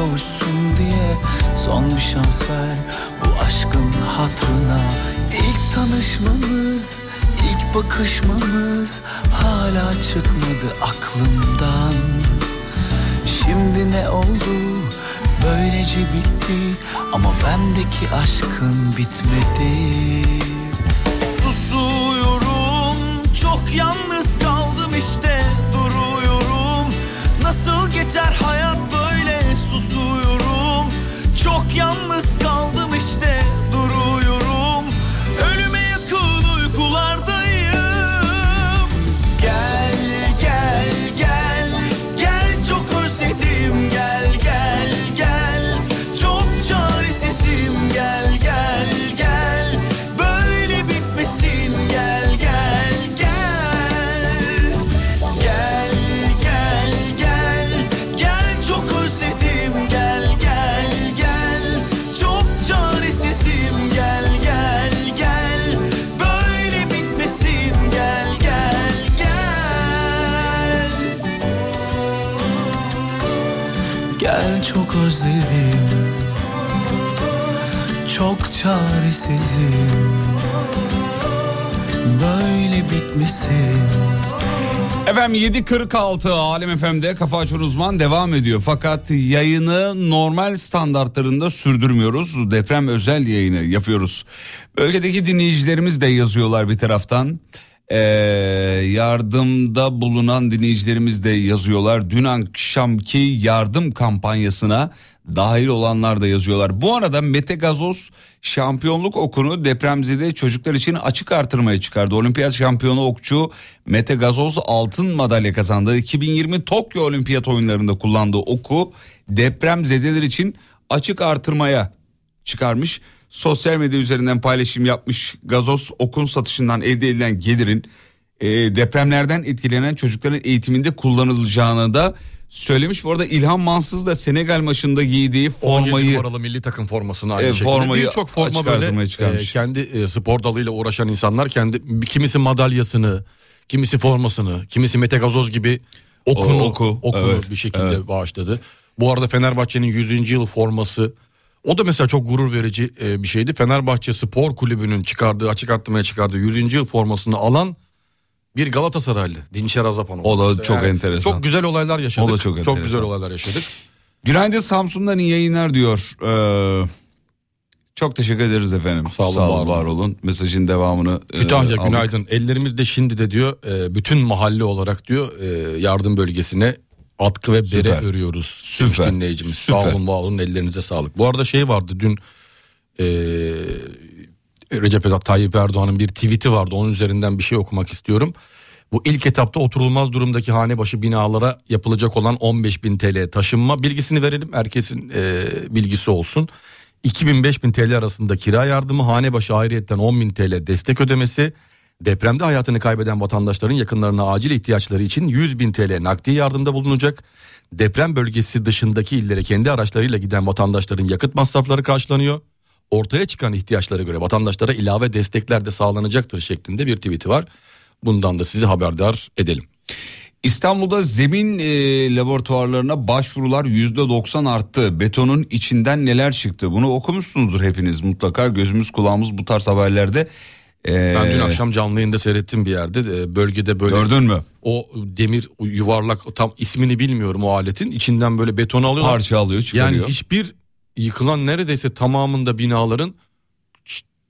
kavuşsun diye Son bir şans ver bu aşkın hatırına İlk tanışmamız ilk bakışmamız hala çıkmadı aklımdan. Şimdi ne oldu? Böylece bitti ama bendeki aşkın bitmedi. Susuyorum çok yalnız kaldım işte duruyorum. Nasıl geçer hayat Çok yalnız çaresizim Böyle bitmesin Efendim 7.46 Alem FM'de Kafa Açan Uzman devam ediyor. Fakat yayını normal standartlarında sürdürmüyoruz. Deprem özel yayını yapıyoruz. Bölgedeki dinleyicilerimiz de yazıyorlar bir taraftan. Ee, yardımda bulunan dinleyicilerimiz de yazıyorlar. Dün akşamki yardım kampanyasına dahil olanlar da yazıyorlar. Bu arada Mete Gazoz şampiyonluk okunu depremzede çocuklar için açık artırmaya çıkardı. Olimpiyat şampiyonu okçu Mete Gazoz altın madalya kazandı. 2020 Tokyo Olimpiyat oyunlarında kullandığı oku depremzedeler için açık artırmaya çıkarmış. Sosyal medya üzerinden paylaşım yapmış Gazoz okun satışından elde edilen gelirin e, depremlerden etkilenen çocukların eğitiminde kullanılacağını da söylemiş. Bu arada İlhan Mansız da Senegal maçında giydiği 17 formayı numaralı milli takım formasını aynı E, şekilde. formayı Birçok forma böyle e, kendi e, spor dalıyla uğraşan insanlar kendi kimisi madalyasını, kimisi formasını, kimisi Mete Gazoz gibi okunu, O- oku, okunu evet, bir şekilde evet. bağışladı. Bu arada Fenerbahçe'nin 100. yıl forması o da mesela çok gurur verici e, bir şeydi. Fenerbahçe Spor Kulübü'nün çıkardığı açık arttırmaya çıkardığı 100. yıl formasını alan bir Galatasaraylı Dinçer Azapanov. O da Mesela çok enteresan. Çok güzel olaylar yaşadık. O da çok enteresan. güzel olaylar yaşadık. Günaydın Samsun'dan iyi yayınlar diyor. Ee, çok teşekkür ederiz efendim. Sağ olun, var olun. Mesajın devamını e, Kütahya aldık. günaydın. Ellerimiz de şimdi de diyor e, bütün mahalle olarak diyor e, yardım bölgesine atkı ve bere Süper. örüyoruz. Süper. Demiş Dinleyicimiz. Süper. Sağ olun var olun ellerinize sağlık. Bu arada şey vardı dün e, Recep Tayyip Erdoğan'ın bir tweet'i vardı. Onun üzerinden bir şey okumak istiyorum. Bu ilk etapta oturulmaz durumdaki hane başı binalara yapılacak olan 15 bin TL taşınma bilgisini verelim. Herkesin e, bilgisi olsun. 2000-5000 TL arasında kira yardımı, hane başı ayrıyetten 10 bin TL destek ödemesi, depremde hayatını kaybeden vatandaşların yakınlarına acil ihtiyaçları için 100 bin TL nakdi yardımda bulunacak. Deprem bölgesi dışındaki illere kendi araçlarıyla giden vatandaşların yakıt masrafları karşılanıyor. Ortaya çıkan ihtiyaçlara göre vatandaşlara ilave destekler de sağlanacaktır şeklinde bir tweet'i var. Bundan da sizi haberdar edelim. İstanbul'da zemin e, laboratuvarlarına başvurular %90 arttı. Betonun içinden neler çıktı? Bunu okumuşsunuzdur hepiniz mutlaka. Gözümüz kulağımız bu tarz haberlerde. E, Ben dün akşam canlı yayında seyrettim bir yerde. E, Bölgede böyle Gördün mü? o demir yuvarlak tam ismini bilmiyorum o aletin içinden böyle beton alıyorlar. Parça alıyor çıkarıyor. Yani hiçbir yıkılan neredeyse tamamında binaların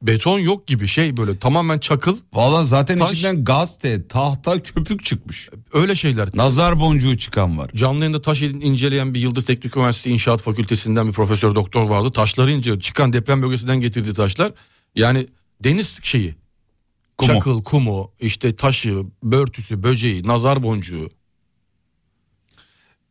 beton yok gibi şey böyle tamamen çakıl Valla zaten Taş- içinden gazete, tahta, köpük çıkmış. öyle şeyler. Nazar boncuğu çıkan var. Canlı yayında taş inceleyen bir Yıldız Teknik Üniversitesi İnşaat Fakültesinden bir profesör doktor vardı. Taşları inceliyor. Çıkan deprem bölgesinden getirdiği taşlar. Yani deniz şeyi. Kumu. Çakıl, kumu, işte taşı, börtüsü, böceği, nazar boncuğu.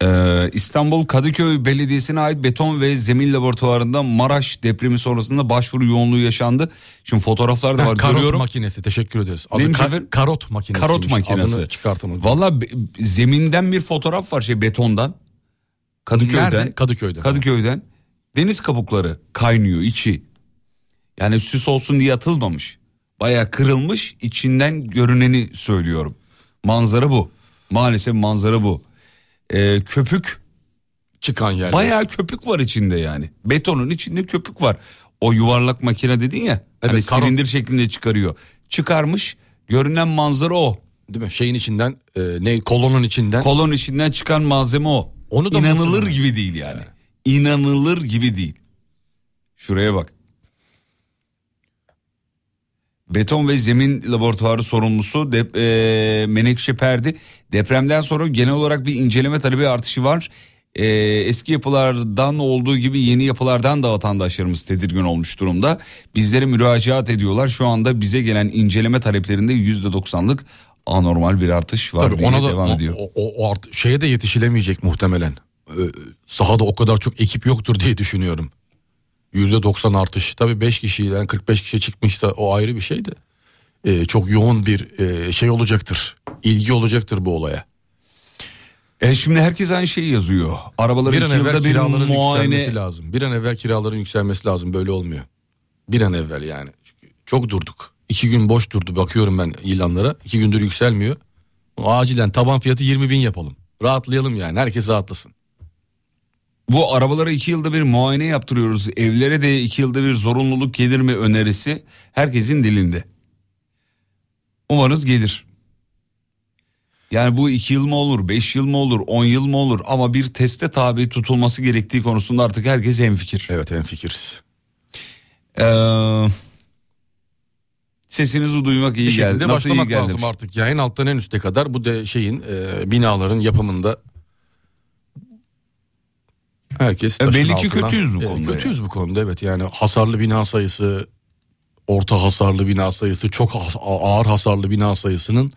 Ee, İstanbul Kadıköy Belediyesi'ne ait beton ve zemin laboratuvarında Maraş depremi sonrasında başvuru yoğunluğu yaşandı. Şimdi fotoğraflar da Ha, var karot görüyorum. makinesi teşekkür ederiz. Adı Neymiş ka- efendim? karot makinesi. Karot makinesi. Adını çıkartamadım. Valla zeminden bir fotoğraf var şey betondan. Kadıköy'den. Nerede? Kadıköy'de. Kadıköy'den. Deniz kabukları kaynıyor içi. Yani süs olsun diye atılmamış. Baya kırılmış içinden görüneni söylüyorum. Manzara bu. Maalesef manzara bu. Ee, köpük Çıkan yer. Bayağı köpük var içinde yani. Betonun içinde köpük var. O yuvarlak makine dedin ya. Evet, hani karo- silindir şeklinde çıkarıyor. Çıkarmış. Görünen manzara o. Değil mi? Şeyin içinden e, ne kolonun içinden. Kolon içinden çıkan malzeme o. Onu da İnanılır muhtemelen- gibi değil yani. İnanılır gibi değil. Şuraya bak. Beton ve zemin laboratuvarı sorumlusu dep e, Menekşe Perdi depremden sonra genel olarak bir inceleme talebi artışı var. E, eski yapılardan olduğu gibi yeni yapılardan da vatandaşlarımız tedirgin olmuş durumda. Bizlere müracaat ediyorlar. Şu anda bize gelen inceleme taleplerinde %90'lık anormal bir artış var Tabii diye ona da devam o, ediyor. o, o art- şeye de yetişilemeyecek muhtemelen. Ee, sahada o kadar çok ekip yoktur diye düşünüyorum. %90 artış. Tabii 5 kişiden 45 kişi çıkmışsa o ayrı bir şey de. Ee, çok yoğun bir e, şey olacaktır. İlgi olacaktır bu olaya. E şimdi herkes aynı şeyi yazıyor. Arabaları Bir an evvel bir kiraların muayene... yükselmesi lazım. Bir an evvel kiraların yükselmesi lazım. Böyle olmuyor. Bir an evvel yani. Çünkü çok durduk. İki gün boş durdu. Bakıyorum ben ilanlara. İki gündür yükselmiyor. Acilen taban fiyatı 20 bin yapalım. Rahatlayalım yani. Herkes rahatlasın. Bu arabalara iki yılda bir muayene yaptırıyoruz. Evlere de iki yılda bir zorunluluk gelir mi önerisi herkesin dilinde. Umarız gelir. Yani bu iki yıl mı olur, beş yıl mı olur, on yıl mı olur ama bir teste tabi tutulması gerektiği konusunda artık herkes hemfikir. Evet en fikiriz. Ee, sesinizi duymak iyi Bir geldi. Nasıl iyi geldi? lazım artık. Ya en alttan en üste kadar bu de şeyin e, binaların yapımında herkes E, taşın belli ki altına- kötüyüz bu E, konuda Kötüyüz bu konuda evet. Yani hasarlı bina sayısı, orta hasarlı bina sayısı, çok ağır hasarlı bina sayısının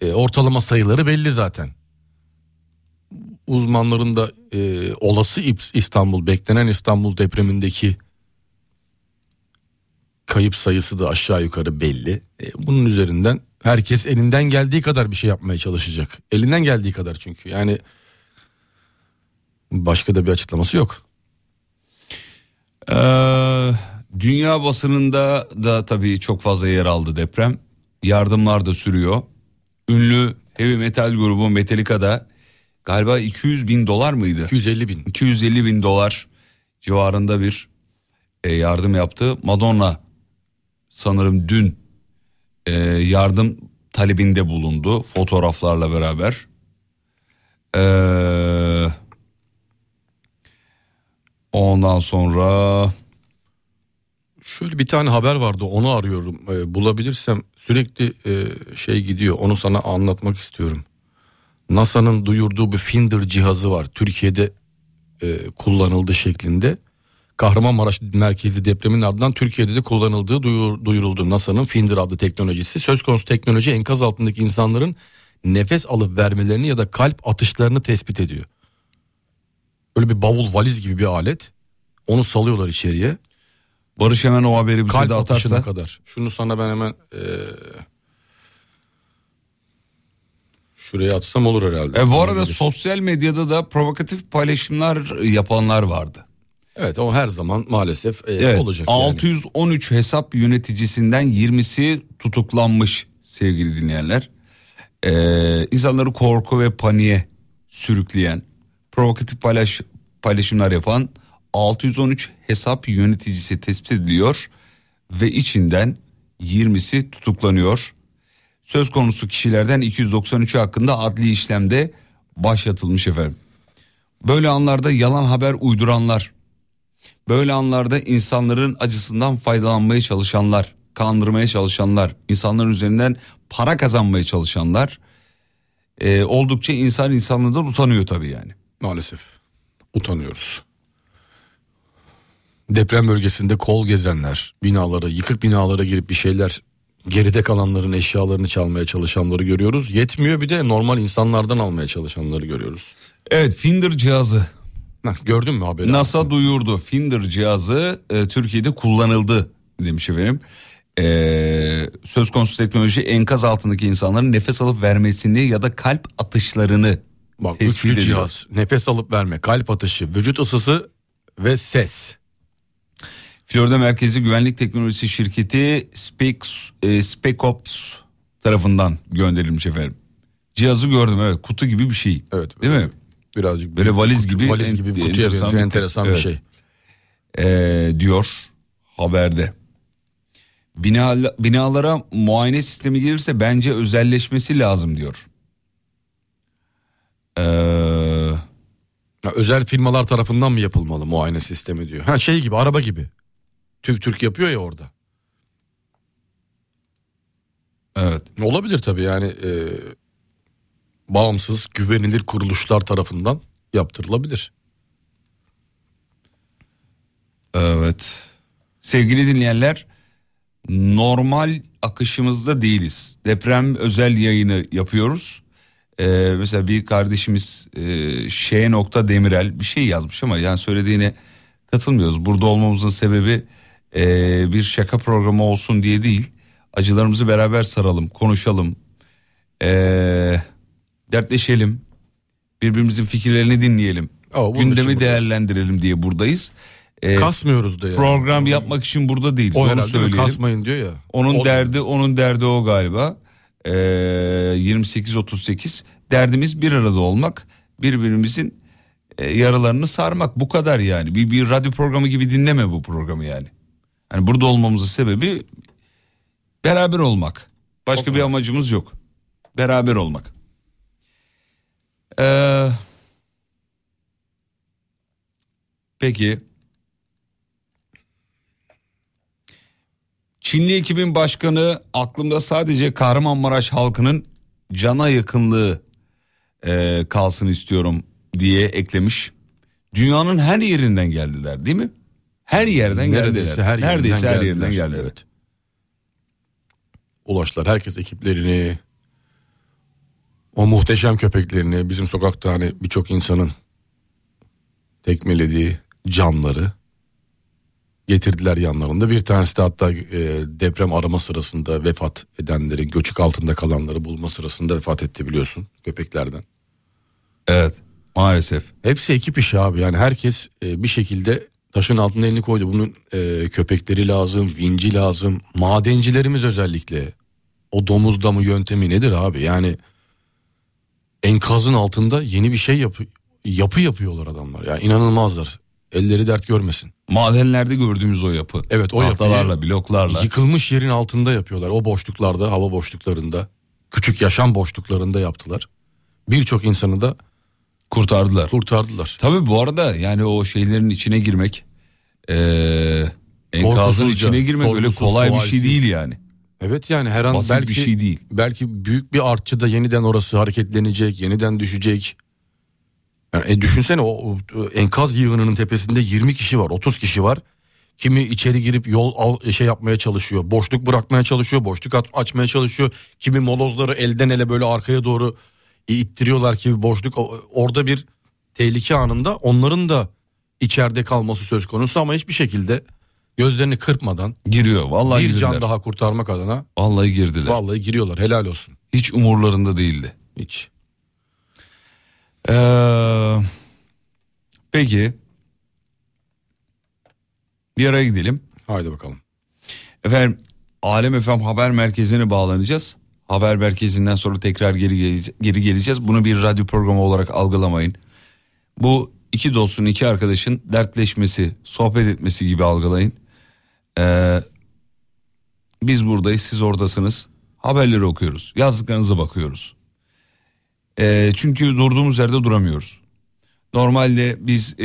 e, ortalama sayıları belli zaten. Uzmanların da e, olası İstanbul, beklenen İstanbul depremindeki kayıp sayısı da aşağı yukarı belli. E, bunun üzerinden herkes elinden geldiği kadar bir şey yapmaya çalışacak. Elinden geldiği kadar çünkü. Yani başka da bir açıklaması yok. Ee, dünya basınında da tabii çok fazla yer aldı deprem. Yardımlar da sürüyor. Ünlü heavy metal grubu Metallica'da galiba 200 bin dolar mıydı? 250 bin. 250 bin dolar civarında bir e, yardım yaptı. Madonna sanırım dün e, yardım talebinde bulundu fotoğraflarla beraber. Ee, ondan sonra Şöyle bir tane haber vardı onu arıyorum. Ee, bulabilirsem sürekli e, şey gidiyor. Onu sana anlatmak istiyorum. NASA'nın duyurduğu bir Finder cihazı var. Türkiye'de e, kullanıldı şeklinde. Kahramanmaraş merkezli depremin ardından Türkiye'de de kullanıldığı duyur, duyuruldu. NASA'nın Finder adlı teknolojisi. Söz konusu teknoloji enkaz altındaki insanların nefes alıp vermelerini ya da kalp atışlarını tespit ediyor. Öyle bir bavul valiz gibi bir alet. Onu salıyorlar içeriye. Barış hemen o haberi bize Kalp de atışına atarsa. kadar. Şunu sana ben hemen eee, şuraya atsam olur herhalde. E, bu arada gelir. sosyal medyada da provokatif paylaşımlar yapanlar vardı. Evet o her zaman maalesef eee, Evet, olacak yani. 613 hesap yöneticisinden 20'si tutuklanmış sevgili dinleyenler. Ee, insanları korku ve paniğe sürükleyen, provokatif paylaş, paylaşımlar yapan 613 hesap yöneticisi tespit ediliyor ve içinden 20'si tutuklanıyor. Söz konusu kişilerden 293'ü hakkında adli işlemde başlatılmış efendim. Böyle anlarda yalan haber uyduranlar, Böyle anlarda insanların acısından faydalanmaya çalışanlar, kandırmaya çalışanlar, insanların üzerinden para kazanmaya çalışanlar e, oldukça insan insanlığından utanıyor tabii yani. Maalesef utanıyoruz. Deprem bölgesinde kol gezenler, binalara, yıkık binalara girip bir şeyler geride kalanların eşyalarını çalmaya çalışanları görüyoruz. Yetmiyor bir de normal insanlardan almaya çalışanları görüyoruz. Evet Finder cihazı Heh, gördün mü haberi? NASA duyurdu. Finder cihazı e, Türkiye'de kullanıldı demiş efendim. E, söz konusu teknoloji enkaz altındaki insanların nefes alıp vermesini ya da kalp atışlarını Bak tespit üçlü ediyor. cihaz, nefes alıp verme, kalp atışı, vücut ısısı ve ses. Florida merkezi güvenlik teknolojisi şirketi Spex, e, Specops tarafından gönderilmiş efendim. Cihazı gördüm evet kutu gibi bir şey. Evet. Değil mi? Birazcık Böyle valiz kutu- gibi valiz en- gibi bir kutuya enteresan benziyor, bir- enteresan bir evet. şey. Ee, diyor haberde. Bina, binalara muayene sistemi gelirse bence özelleşmesi lazım diyor. Ee, Ya özel firmalar tarafından mı yapılmalı muayene sistemi diyor. Ha şey gibi araba gibi. TÜV Türk yapıyor ya orada. evet. Olabilir tabii yani e, bağımsız güvenilir kuruluşlar tarafından yaptırılabilir. Evet. Sevgili dinleyenler normal akışımızda değiliz. Deprem özel yayını yapıyoruz. Ee, mesela bir kardeşimiz e, Ş. nokta Demirel bir şey yazmış ama yani söylediğine katılmıyoruz. Burada olmamızın sebebi e, bir şaka programı olsun diye değil. Acılarımızı beraber saralım, konuşalım, e, dertleşelim, birbirimizin fikirlerini dinleyelim, için gündemi değerlendirelim diye buradayız. E, Kasmıyoruz da yani. program yapmak için burada değiliz. o onu değil söyleyelim. kasmayın diyor ya. Onun O- derdi onun derdi o galiba. Ee, 28-38 derdimiz bir arada olmak, birbirimizin e, yaralarını sarmak bu kadar yani. Bir, bir radyo programı gibi dinleme bu programı yani. Hani burada olmamızın sebebi beraber olmak. Başka bir amacımız yok. Beraber olmak. Ee, peki. Çinli ekibin başkanı aklımda sadece Kahramanmaraş halkının cana yakınlığı e, kalsın istiyorum diye eklemiş. Dünyanın her yerinden geldiler değil mi? Her yerden Neredeyse geldiler. her yerinden Neredeyse her geldiler. yerden geldiler. Evet. Ulaştılar herkes ekiplerini o muhteşem köpeklerini bizim sokakta hani birçok insanın tekmelediği canları getirdiler yanlarında. Bir tanesi de hatta e, deprem arama sırasında vefat edenleri, göçük altında kalanları bulma sırasında vefat etti biliyorsun köpeklerden. Evet maalesef. Hepsi ekip işi abi yani herkes e, bir şekilde taşın altına elini koydu. Bunun e, köpekleri lazım, vinci lazım, madencilerimiz özellikle. O domuz damı yöntemi nedir abi yani enkazın altında yeni bir şey yapı, yapı yapıyorlar adamlar. Ya inanılmazlar. Elleri dert görmesin. Madenlerde gördüğümüz o yapı. Evet, o Tahtalarla, bloklarla. Yıkılmış yerin altında yapıyorlar. O boşluklarda, hava boşluklarında, küçük yaşam boşluklarında yaptılar. Birçok insanı da kurtardılar. kurtardılar. Tabii bu arada yani o şeylerin içine girmek eee enkazın Korkusuzca, içine girmek öyle kolay bir şey değil yani. Evet yani her an Basit belki bir şey değil. belki büyük bir artçı da yeniden orası hareketlenecek, yeniden düşecek. Yani e, düşünsene o, enkaz yığınının tepesinde 20 kişi var, 30 kişi var. Kimi içeri girip yol al, şey yapmaya çalışıyor, boşluk bırakmaya çalışıyor, boşluk at- açmaya çalışıyor. Kimi molozları elden ele böyle arkaya doğru ittiriyorlar ki boşluk orada bir tehlike anında onların da içeride kalması söz konusu ama hiçbir şekilde gözlerini kırpmadan Giriyor vallahi bir girdiler. can daha kurtarmak adına Vallahi girdiler. Vallahi giriyorlar helal olsun. Hiç umurlarında değildi. Hiç. Ee, peki. Bir araya gidelim. Haydi bakalım. Efendim Alem FM haber merkezine bağlanacağız. Haber merkezinden sonra tekrar geri, gelece- geri geleceğiz. Bunu bir radyo programı olarak algılamayın. Bu iki dostun iki arkadaşın dertleşmesi, sohbet etmesi gibi algılayın. Ee, biz buradayız siz oradasınız. Haberleri okuyoruz. Yazdıklarınıza bakıyoruz. Ee, çünkü durduğumuz yerde duramıyoruz. Normalde biz ee,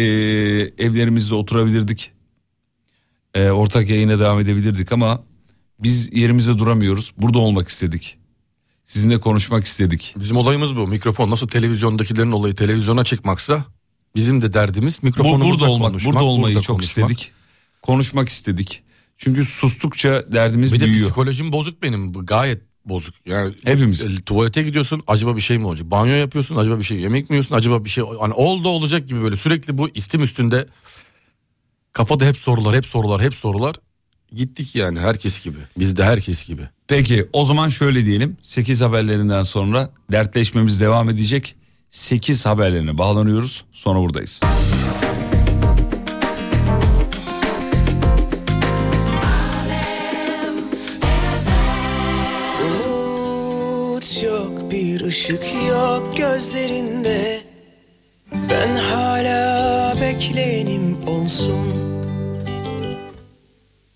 evlerimizde oturabilirdik. Ee, ortak yayına devam edebilirdik ama biz yerimizde duramıyoruz. Burada olmak istedik. Sizinle konuşmak istedik. Bizim olayımız bu. Mikrofon nasıl televizyondakilerin olayı televizyona çıkmaksa bizim de derdimiz Bu, mikrofonumuzda burada olmak, konuşmak. burada olmayı burada çok konuşmak. istedik. Konuşmak istedik. Çünkü sustukça derdimiz Bir de büyüyor. psikolojim bozuk benim. Gayet bozuk. Yani Hepimiz. e, tuvalete gidiyorsun acaba bir şey mi olacak? Banyo yapıyorsun acaba bir şey yemek mi yiyorsun acaba bir şey hani oldu olacak gibi böyle sürekli bu istim üstünde kafada hep sorular hep sorular hep sorular. Gittik yani herkes gibi. Biz de herkes gibi. Peki o zaman şöyle diyelim. 8 haberlerinden sonra dertleşmemiz devam edecek. 8 haberlerine bağlanıyoruz. Sonra buradayız. Umut ışık yok gözlerinde. Ben hala bekleyenim olsun.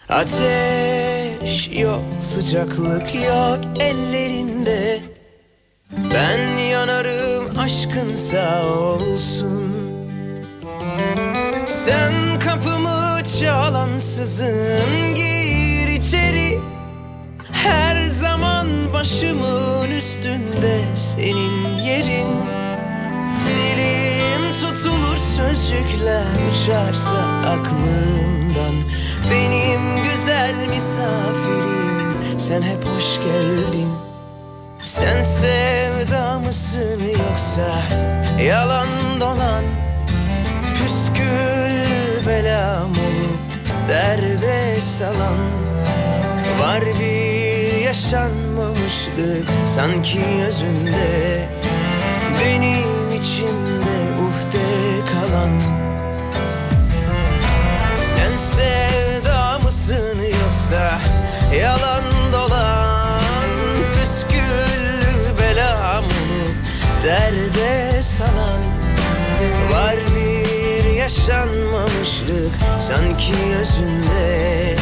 Ateş yok sıcaklık yok ellerinde. Ben yanarım aşkın sağ olsun. Sen kapımı çalansızın gir içeri başımın üstünde senin yerin. Dilim tutulur sözcükler uçarsa aklımdan. Benim güzel misafirim sen hep hoş geldin. Sen sevda mısın yoksa yalan dolan? Püskül belam olup derde salan. Var bir yaşanmamışlık sanki özünde Benim içimde uhde kalan. Sen sevda mısın yoksa yalan dolan? Püsküllü belam olup derde salan. Var bir yaşanmamışlık sanki özünde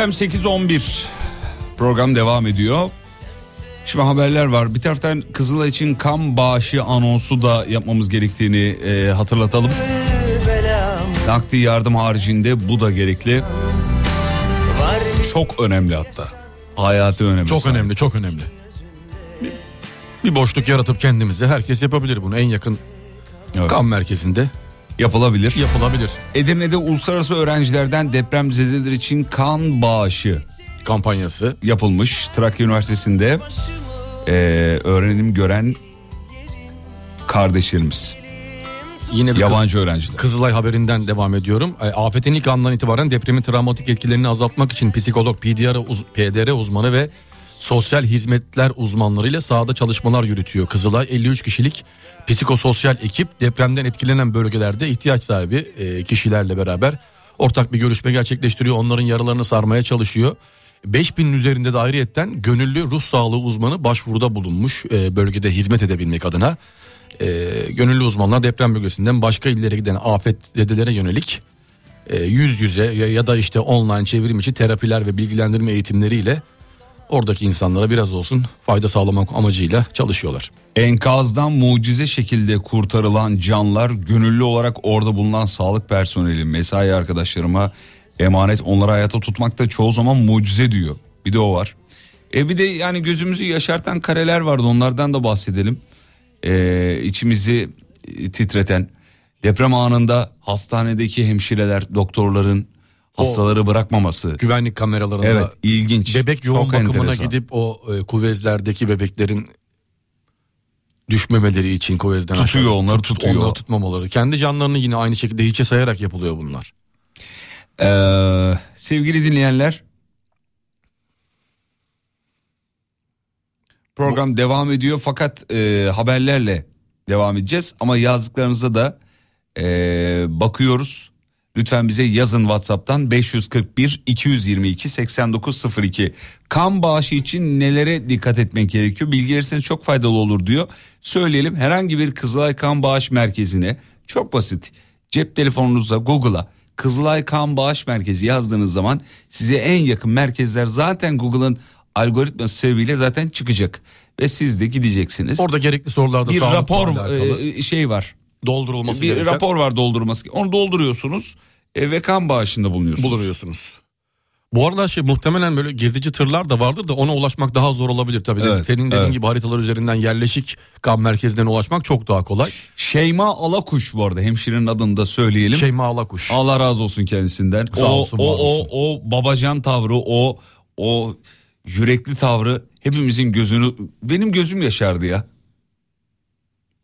Efendim 8.11 program devam ediyor. Şimdi haberler var. Bir taraftan Kızılay için kan bağışı anonsu da yapmamız gerektiğini e, hatırlatalım. Nakdi yardım haricinde bu da gerekli. Çok önemli hatta. Hayati önemi. Çok sahip. önemli çok önemli. Bir, bir boşluk yaratıp kendimize herkes yapabilir bunu en yakın Evet. kan merkezinde Yapılabilir. yapılabilir. Edirne'de uluslararası öğrencilerden depremzedeler için kan bağışı Kampanyası yapılmış. Trakya Üniversitesi'nde e, öğrenim gören kardeşlerimiz. yine bir Yabancı öğrenciler. Kızılay haberinden devam ediyorum. E, Afetin ilk andan itibaren depremin travmatik etkilerini azaltmak için psikolog, PDR, uz- PDR uzmanı ve sosyal hizmetler uzmanlarıyla sahada çalışmalar yürütüyor. Kızılay 53 kişilik psikososyal ekip depremden etkilenen bölgelerde ihtiyaç sahibi e, kişilerle beraber ortak bir görüşme gerçekleştiriyor. Onların yaralarını sarmaya çalışıyor. 5000'in üzerinde de ayrıyetten gönüllü ruh sağlığı uzmanı başvuruda bulunmuş e, bölgede hizmet edebilmek adına. E, gönüllü uzmanlar deprem bölgesinden başka illere giden afetzedelere yönelik e, yüz yüze ya da işte online çevrim içi terapiler ve bilgilendirme eğitimleriyle oradaki insanlara biraz olsun fayda sağlamak amacıyla çalışıyorlar. Enkazdan mucize şekilde kurtarılan canlar gönüllü olarak orada bulunan sağlık personeli mesai arkadaşlarıma emanet onları hayata tutmak da çoğu zaman mucize diyor. Bir de o var. E bir de yani gözümüzü yaşartan kareler vardı onlardan da bahsedelim. E, içimizi e, titreten deprem anında hastanedeki hemşireler doktorların hastaları bırakmaması. Güvenlik kameralarında Evet ilginç. bebek yoğun Çok bakımına enteresan. gidip o e, kuvvezlerdeki bebeklerin düşmemeleri için kuvvezden Tutuyor, aşağı- onları tutuyor. Onları tutmamaları. Kendi canlarını yine aynı şekilde hiçe sayarak yapılıyor bunlar. Ee, sevgili dinleyenler program devam ediyor fakat e, haberlerle devam edeceğiz ama yazdıklarınıza da e, bakıyoruz. Lütfen bize yazın WhatsApp'tan 541 222 8902. Kan bağışı için nelere dikkat etmek gerekiyor? Bilgi verirseniz çok faydalı olur diyor. Söyleyelim herhangi bir Kızılay Kan Bağış Merkezi'ne çok basit cep telefonunuza Google'a Kızılay Kan Bağış Merkezi yazdığınız zaman size en yakın merkezler zaten Google'ın algoritması sebebiyle zaten çıkacak. Ve siz de gideceksiniz. Orada gerekli sorularda bir rapor e, şey var. Doldurulması Bir gereken rapor var doldurması. Onu dolduruyorsunuz e, ve kan bağışında bulunuyorsunuz. bulunuyorsunuz. Bu arada şey muhtemelen böyle gezici tırlar da vardır da ona ulaşmak daha zor olabilir tabii. Evet, Senin dediğin evet. gibi haritalar üzerinden yerleşik kan merkezlerine ulaşmak çok daha kolay. Şeyma Alakuş bu arada hemşirenin adını da söyleyelim. Şeyma Alakuş. Allah razı olsun kendisinden. Sağ o, olsun, o, o, o babacan tavrı, o o yürekli tavrı hepimizin gözünü benim gözüm yaşardı ya.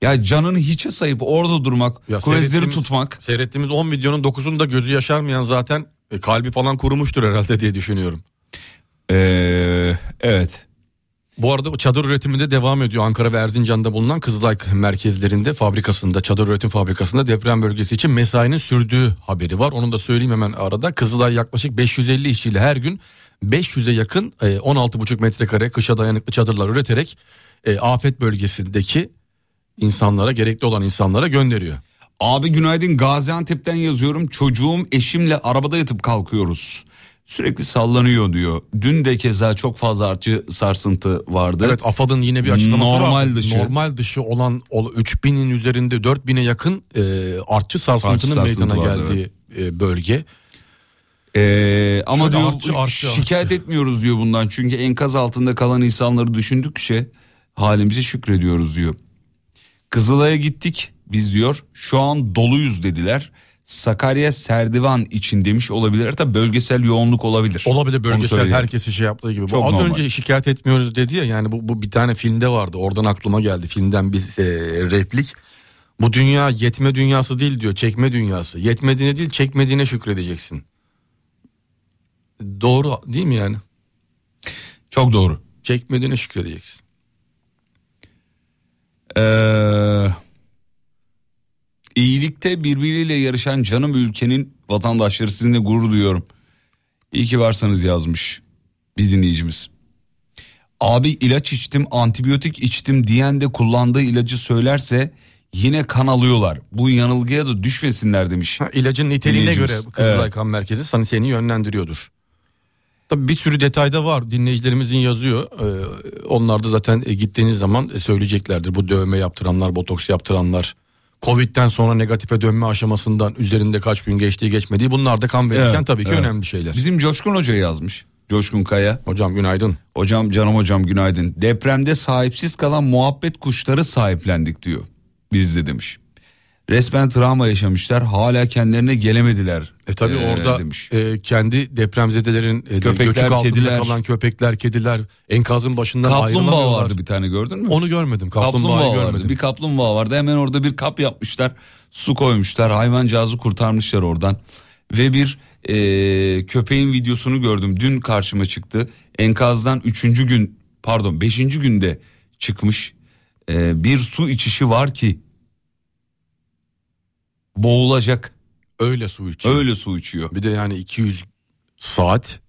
Ya canını hiçe sayıp orada durmak, Ya kuvvetleri seyrettiğimiz- tutmak. Seyrettiğimiz 10 videonun 9'unda gözü yaşarmayan zaten e, kalbi falan kurumuştur herhalde diye düşünüyorum. Ee, evet. Bu arada çadır üretiminde devam ediyor. Ankara ve Erzincan'da bulunan Kızılay merkezlerinde fabrikasında çadır üretim fabrikasında deprem bölgesi için mesainin sürdüğü haberi var. Onu da söyleyeyim hemen arada. Kızılay yaklaşık 550 işçiyle her gün 500'e yakın e, 16,5 metrekare kışa dayanıklı çadırlar üreterek e, afet bölgesindeki insanlara gerekli olan insanlara gönderiyor. Abi günaydın Gaziantep'ten yazıyorum. Çocuğum eşimle arabada yatıp kalkıyoruz. Sürekli sallanıyor diyor. Dün de keza çok fazla artçı sarsıntı vardı. Evet AFAD'ın yine bir açıklaması var. Normal dışı. Normal dışı olan o 3000'in üzerinde 4000'e yakın e, artçı sarsıntının Artçı sarsıntı meydana vardı, geldiği e, bölge. Ee, ama Şöyle diyor artçı, artçı, şikayet etmiyoruz diyor bundan. Çünkü enkaz altında kalan insanları düşündükçe halimize şükrediyoruz diyor. Kızılay'a gittik biz diyor. Şu an doluyuz dediler. Sakarya Serdivan için demiş olabilir. Tabi bölgesel yoğunluk olabilir. Olabilir bölgesel herkesi şey yaptığı gibi. Bu Çok az normal. önce şikayet etmiyoruz dedi ya yani bu, bu bir tane filmde vardı. Oradan aklıma geldi filmden bir e, replik. Bu dünya yetme dünyası değil diyor çekme dünyası. Yetmediğine değil çekmediğine şükredeceksin. Doğru değil mi yani? Çok doğru. Çekmediğine şükredeceksin. Ee, iyilikte birbiriyle yarışan canım ülkenin vatandaşları sizinle gurur duyuyorum. İyi ki varsanız yazmış bir dinleyicimiz. Abi ilaç içtim antibiyotik içtim diyen de kullandığı ilacı söylerse yine kan alıyorlar. Bu yanılgıya da düşmesinler demiş. Ha, ilacın niteliğine göre. Kızılay Evet. Kan Merkezi seni yönlendiriyordur. Tabii bir sürü detayda var. Dinleyicilerimizin yazıyor. Ee, onlar da zaten e, gittiğiniz zaman e, söyleyeceklerdir. Bu dövme yaptıranlar, botoks yaptıranlar, Covid'den sonra negatife dönme aşamasından üzerinde kaç gün geçtiği geçmediği bunlar da kan verirken Evet, tabii ki evet. önemli şeyler. Bizim Coşkun Hoca yazmış. Coşkun Kaya. Hocam günaydın. Hocam canım hocam günaydın. Depremde sahipsiz kalan muhabbet kuşları sahiplendik diyor. Biz de demiş. Resmen travma yaşamışlar. Hala kendilerine gelemediler. E tabi Ee, orada demiş. e, kendi depremzedelerin e, Köpekler, göçük altında kediler. kalan köpekler, kediler enkazın başından Kaplumbağa ayrılamıyorlar. vardı bir tane gördün mü? Onu görmedim. kaplumbağa Kaplumbağayı vardı. görmedim. Bir kaplumbağa vardı. Hemen orada bir kap yapmışlar. Su koymuşlar. Hayvancağızı kurtarmışlar oradan. Ve bir e, köpeğin videosunu gördüm. Dün karşıma çıktı. Enkazdan üçüncü gün pardon beşinci günde çıkmış. E, bir su içişi var ki boğulacak. Öyle su içiyor. Öyle su içiyor. Bir de yani 200 saat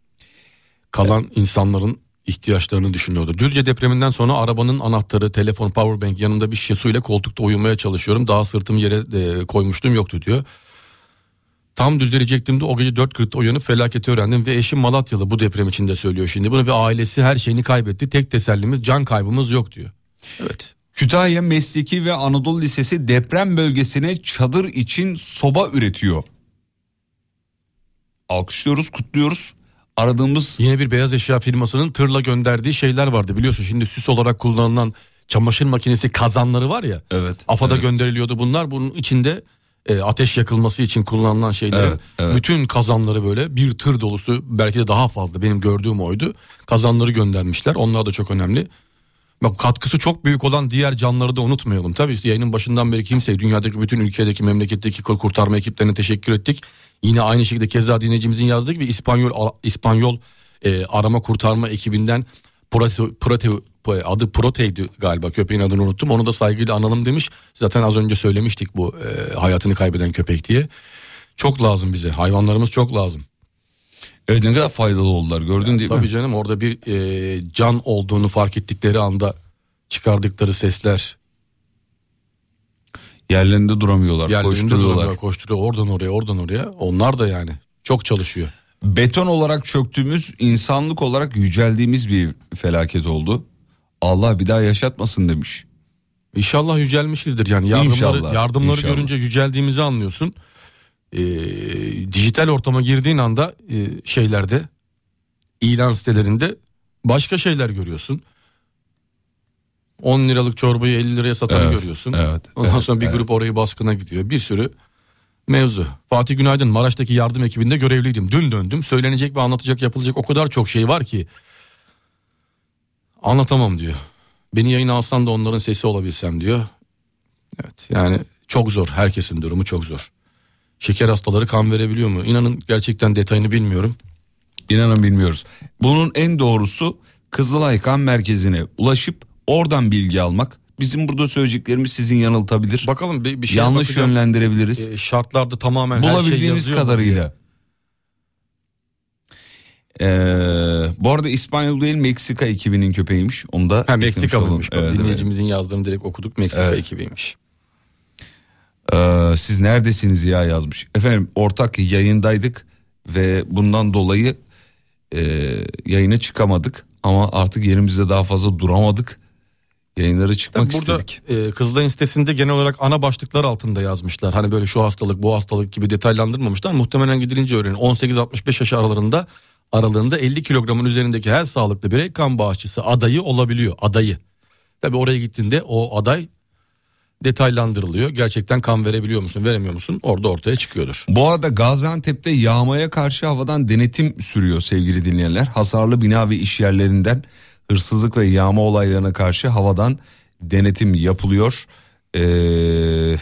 kalan insanların ihtiyaçlarını düşünüyordu. Düzce depreminden sonra arabanın anahtarı, telefon, powerbank yanında bir şişe suyla koltukta uyumaya çalışıyorum. Daha sırtımı yere e, koymuştum yoktu diyor. Tam düzelecektim de o gece 4.40'da uyanıp felaketi öğrendim ve eşim Malatyalı bu deprem içinde söylüyor şimdi bunu ve ailesi her şeyini kaybetti. Tek tesellimiz can kaybımız yok diyor. Evet. Kütahya Mesleki ve Anadolu Lisesi deprem bölgesine çadır için soba üretiyor. Alkışlıyoruz, kutluyoruz. Aradığımız Yine bir beyaz eşya firmasının tırla gönderdiği şeyler vardı biliyorsun. Şimdi süs olarak kullanılan çamaşır makinesi kazanları var ya. evet. AFAD'a evet. gönderiliyordu bunlar. Bunun içinde e, ateş yakılması için kullanılan şeyler. Evet, evet. Bütün kazanları böyle bir tır dolusu belki de daha fazla benim gördüğüm oydu. Kazanları göndermişler. Onlar da çok önemli. Bak katkısı çok büyük olan diğer canları da unutmayalım. Tabii işte yayının başından beri kimseye dünyadaki bütün ülkedeki memleketteki kur- kurtarma ekiplerine teşekkür ettik. Yine aynı şekilde keza dinleyicimizin yazdığı gibi İspanyol İspanyol e, arama kurtarma ekibinden Prote, Prote, adı Protey'di galiba köpeğin adını unuttum. Onu da saygıyla analım demiş. Zaten az önce söylemiştik bu e, hayatını kaybeden köpek diye. Çok lazım bize. Hayvanlarımız çok lazım. Evet ne kadar faydalı oldular gördün değil Tabii mi? canım orada bir e, can olduğunu fark ettikleri anda çıkardıkları sesler Yerlerinde duramıyorlar, yerlerinde koşturuyorlar. duramıyor, koşturuyor oradan oraya oradan oraya. Onlar da yani çok çalışıyor. Beton olarak çöktüğümüz, insanlık olarak yüceldiğimiz bir felaket oldu. Allah bir daha yaşatmasın demiş. İnşallah yücelmişizdir yani yardımları, İnşallah, yardımları inşallah. görünce yüceldiğimizi anlıyorsun. Ee, dijital ortama girdiğin anda e, şeylerde ilan sitelerinde başka şeyler görüyorsun. 10 liralık çorbayı 50 liraya satanı Evet, görüyorsun. evet, Ondan evet, sonra bir evet. grup orayı baskına gidiyor. Bir sürü mevzu. Fatih Günaydın Maraş'taki yardım ekibinde görevliydim. Dün döndüm. Söylenecek ve anlatacak yapılacak o kadar çok şey var ki anlatamam diyor. Beni yayına alsan da onların sesi olabilsem diyor. Evet yani çok zor. Herkesin durumu çok zor. Şeker hastaları kan verebiliyor mu? İnanın gerçekten detayını bilmiyorum. İnanın bilmiyoruz. Bunun en doğrusu Kızılay Kan Merkezi'ne ulaşıp oradan bilgi almak. Bizim burada söyleyeceklerimiz sizin yanıltabilir. Bakalım bir, bir şeye Yanlış bakacağım. yönlendirebiliriz. Ee, şartlarda tamamen her şey Bulabildiğimiz mu diye. kadarıyla. Ee, bu arada İspanyol değil Meksika ekibinin köpeğiymiş. Onu da Ha Meksikalıymış. Evet, dinleyicimizin yazdığını direkt okuduk. Meksika Evet. ekibiymiş. Ee, siz neredesiniz ya yazmış. Efendim ortak yayındaydık ve bundan dolayı e, yayına çıkamadık. Ama artık yerimizde daha fazla duramadık. Yayınlara çıkmak Tabii burada istedik. e, Kızılay'ın sitesinde genel olarak ana başlıklar altında yazmışlar. Hani böyle şu hastalık bu hastalık gibi detaylandırmamışlar. Muhtemelen gidilince öğrenin. 18-65 yaş aralarında aralığında 50 kilogramın üzerindeki her sağlıklı birey kan bağışçısı adayı olabiliyor. Adayı. Tabii oraya gittiğinde o aday detaylandırılıyor. Gerçekten kan verebiliyor musun veremiyor musun orada ortaya çıkıyordur. Bu arada Gaziantep'te yağmaya karşı havadan denetim sürüyor sevgili dinleyenler. Hasarlı bina ve iş yerlerinden hırsızlık ve yağma olaylarına karşı havadan denetim yapılıyor. Ee,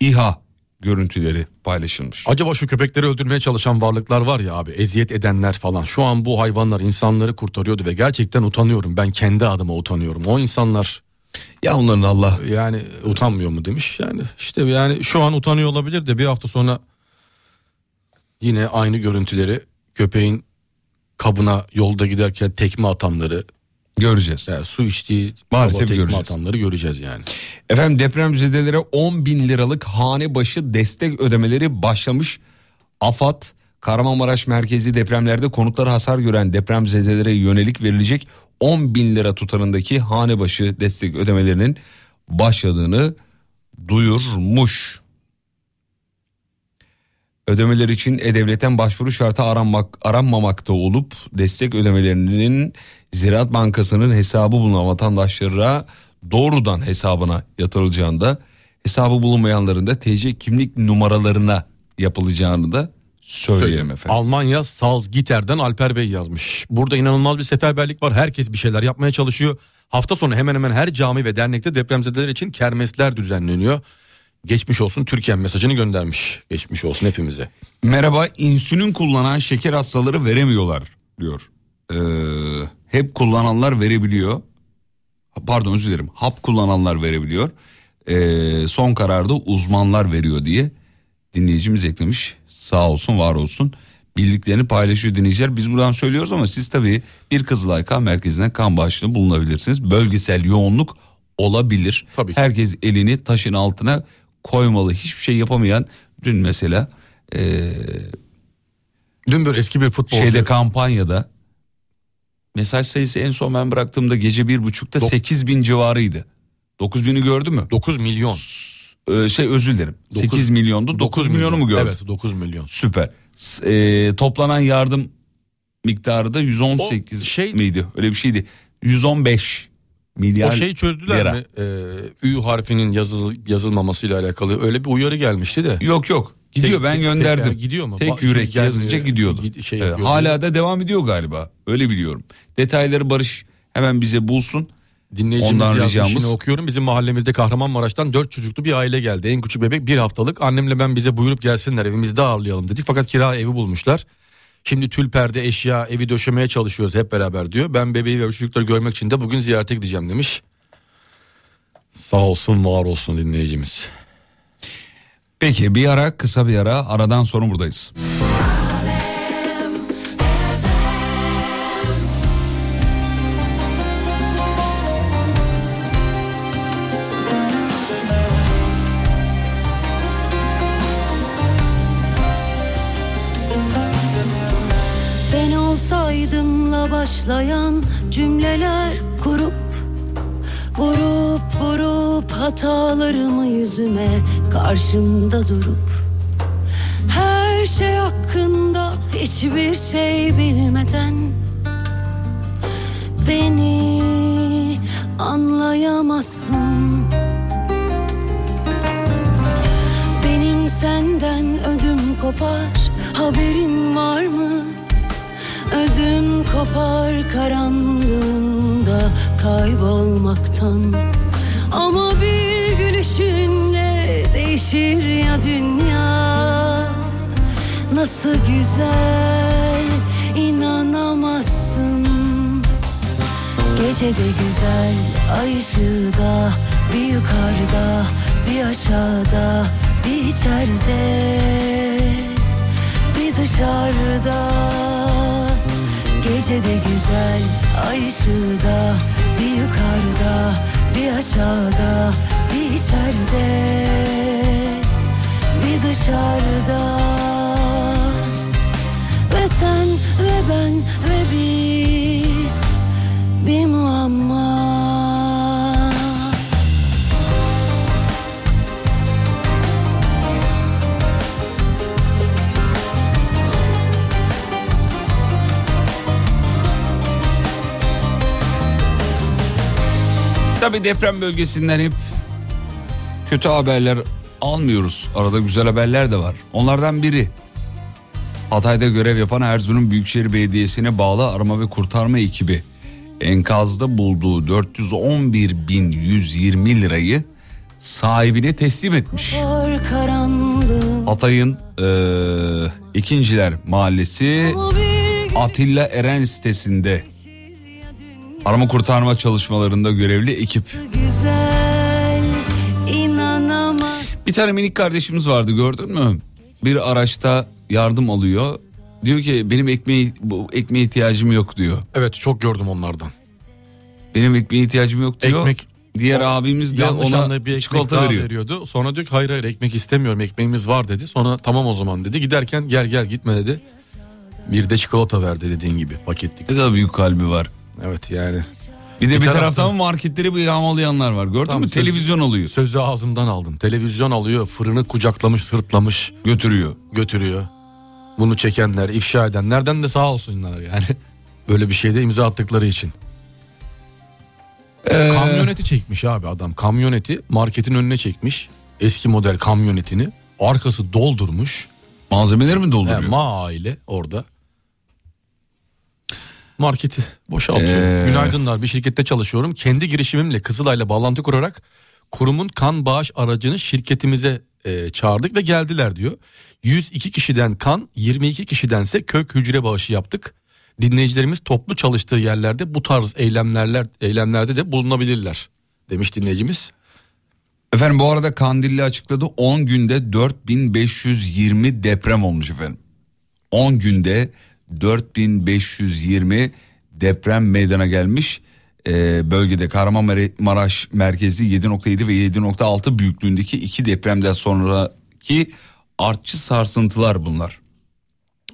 İHA görüntüleri paylaşılmış. Acaba şu köpekleri öldürmeye çalışan varlıklar var ya abi eziyet edenler falan. Şu an bu hayvanlar insanları kurtarıyordu ve gerçekten utanıyorum. Ben kendi adıma utanıyorum. O insanlar Ya onların Allah yani utanmıyor mu demiş. Yani işte yani şu an utanıyor olabilir de bir hafta sonra yine aynı görüntüleri köpeğin kabına yolda giderken tekme atanları, göreceğiz. yani su içtiği Maalesef tekme göreceğiz. atanları göreceğiz yani. Efendim depremzedelere 10 bin liralık hane başı destek ödemeleri başlamış. AFAD Kahramanmaraş merkezi depremlerde konutları hasar gören depremzedelere yönelik verilecek 10 bin lira tutarındaki hane başı destek ödemelerinin başladığını duyurmuş. Ödemeler için E-Devlet'ten başvuru şartı aranmak, aranmamakta olup destek ödemelerinin Ziraat Bankası'nın hesabı bulunan vatandaşlara doğrudan hesabına yatırılacağını da hesabı bulunmayanların da TC kimlik numaralarına yapılacağını da Söyleyeyim. efendim. Almanya Salzgitter'den Alper Bey yazmış. Burada inanılmaz bir seferberlik var. Herkes bir şeyler yapmaya çalışıyor. Hafta sonu hemen hemen her cami ve dernekte depremzedeler için kermesler düzenleniyor. Geçmiş olsun Türkiye mesajını göndermiş. Geçmiş olsun hepimize. Merhaba insülin kullanan şeker hastaları veremiyorlar diyor. Ee, hep kullananlar verebiliyor. Pardon özür dilerim. Hap kullananlar verebiliyor. Ee, son kararda uzmanlar veriyor diye dinleyicimiz eklemiş. Sağ olsun var olsun. Bildiklerini paylaşıyor dinleyiciler. Biz buradan söylüyoruz ama siz tabii bir Kızılay Kan Merkezi'nden kan bağışını bulunabilirsiniz. Bölgesel yoğunluk olabilir. Tabii. Herkes elini taşın altına koymalı. Hiçbir şey yapamayan dün mesela ee, Dün böyle eski bir futbolcu. şeyde kampanyada mesaj sayısı en son ben bıraktığımda gece bir buçukta 8 bin civarıydı. 9 bini gördü mü? 9 milyon. Ee, şey özür dilerim. Dokuz- 8 milyondu 9 milyonu mu gördü? Evet 9 milyon. Süper. E, toplanan yardım miktarı da 118 O şey- miydi? Öyle bir şeydi. 115 milyar O şeyi çözdüler lira. mi? Ee, Ü harfinin yazıl, yazılmamasıyla alakalı öyle bir uyarı gelmişti de. Yok yok. Gidiyor Tek- ben tek- gönderdim. yani gidiyor mu? Tek Ba- yürek gelmiyor, yazınca gidiyordu. gid- şey Evet, hala da devam ediyor galiba. Öyle biliyorum. Detayları Barış hemen bize bulsun. Dinleyicimiz Ondan yazmış ricamız- yine okuyorum. Bizim mahallemizde Kahramanmaraş'tan dört çocuklu bir aile geldi. En küçük bebek bir haftalık. Annemle ben bize buyurup gelsinler evimizde ağırlayalım dedik. Fakat kira evi bulmuşlar. Şimdi tül perde eşya evi döşemeye çalışıyoruz hep beraber diyor. Ben bebeği ve çocukları görmek için de bugün ziyarete gideceğim demiş. Sağ olsun var olsun dinleyicimiz. Peki bir ara kısa bir ara aradan sonra buradayız. Başlayan cümleler kurup Vurup vurup hatalarımı yüzüme karşımda durup Her şey hakkında hiçbir şey bilmeden Beni anlayamazsın Benim senden ödüm kopar haberin var mı? Ödüm kopar karanlığında kaybolmaktan. Ama bir gülüşünle değişir ya dünya. Nasıl güzel inanamazsın. Gece de güzel ay ışığı da Bir yukarıda bir aşağıda bir içeride bir dışarıda Gece de güzel ay ışığı da Bir yukarıda bir aşağıda bir içeride bir dışarıda. Ve sen ve ben ve biz bir muamma Tabii deprem bölgesinden hep kötü haberler almıyoruz. Arada güzel haberler de var. Onlardan biri Hatay'da görev yapan Erzurum Büyükşehir Belediyesi'ne bağlı arama ve kurtarma ekibi enkazda bulduğu 411.120 lirayı sahibine teslim etmiş. Hatay'ın eee İkinciler Mahallesi Atilla Eren sitesinde arama kurtarma çalışmalarında görevli ekip. güzel Bir tane minik kardeşimiz vardı gördün mü? Bir araçta yardım alıyor. Diyor ki benim ekmeğe, bu ekmeğe ihtiyacım yok diyor. Evet çok gördüm onlardan. Benim ekmeğe ihtiyacım yok diyor. Ekmek- Diğer O- abimiz de ona bir ekmek çikolata daha veriyor. veriyordu. Sonra diyor ki hayır hayır ekmek istemiyorum ekmeğimiz var dedi. Sonra tamam o zaman dedi. Giderken gel gel gitme dedi. Bir de çikolata verdi dediğin gibi paketlik. Ne kadar büyük kalbi var. Evet yani Bir de Bir bir, taraftan- taraftan marketleri bu yağmalayanlar var. Gördün mü? söz- Televizyon alıyor. sözü ağzımdan aldın. Televizyon alıyor fırını kucaklamış sırtlamış Götürüyor. götürüyor. Bunu çekenler ifşa edenlerden de sağ olsunlar yani. Böyle bir şeyde imza attıkları için. Ee, Kamyoneti çekmiş abi adam. Kamyoneti marketin önüne çekmiş. eski model kamyonetini arkası doldurmuş. Malzemeleri mi dolduruyor? He, ma aile orada. Marketi boşaltıyor. Ee. Günaydınlar bir şirkette çalışıyorum. Kendi girişimimle Kızılay'la bağlantı kurarak kurumun kan bağış aracını şirketimize e, çağırdık ve geldiler diyor. 102 kişiden kan 22 kişidense kök hücre bağışı yaptık. Dinleyicilerimiz toplu çalıştığı yerlerde bu tarz eylemlerler eylemlerde de bulunabilirler demiş dinleyicimiz. Efendim bu arada Kandilli açıkladı 10 günde 4520 deprem olmuş efendim. 10 günde 4520 deprem meydana gelmiş. Ee, bölgede Kahramanmaraş merkezi 7.7 ve 7.6 büyüklüğündeki iki depremden sonraki artçı sarsıntılar bunlar.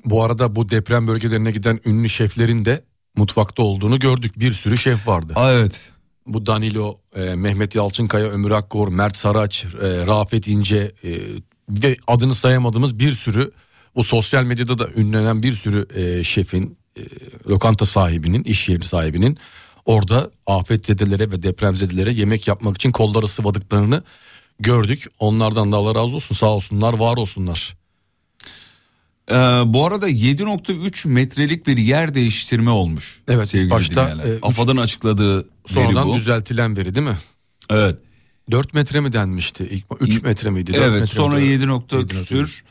Bu arada bu deprem bölgelerine giden ünlü şeflerin de mutfakta olduğunu gördük. Bir sürü şef vardı. Aa, evet. Bu Danilo, e, Mehmet Yalçınkaya, Ömür Akkor, Mert Saraç, e, Rafet İnce e, ve adını sayamadığımız bir sürü bu sosyal medyada da ünlenen bir sürü e, şefin, e, lokanta sahibinin, iş yeri sahibinin orada afetzedelere ve depremzedelere yemek yapmak için kolları sıvadıklarını gördük. Onlardan da Allah razı olsun sağ olsunlar var olsunlar. Ee, bu arada 7.3 metrelik bir yer değiştirme olmuş. Evet, sevgili başta, dinleyenler. e, üç- AFAD'ın açıkladığı veri Sonradan bu. düzeltilen veri değil mi? Evet. 4 metre mi denmişti? İlk 3 metre miydi? Evet metre sonra miydi? 7 nokta Yedi nokta küsür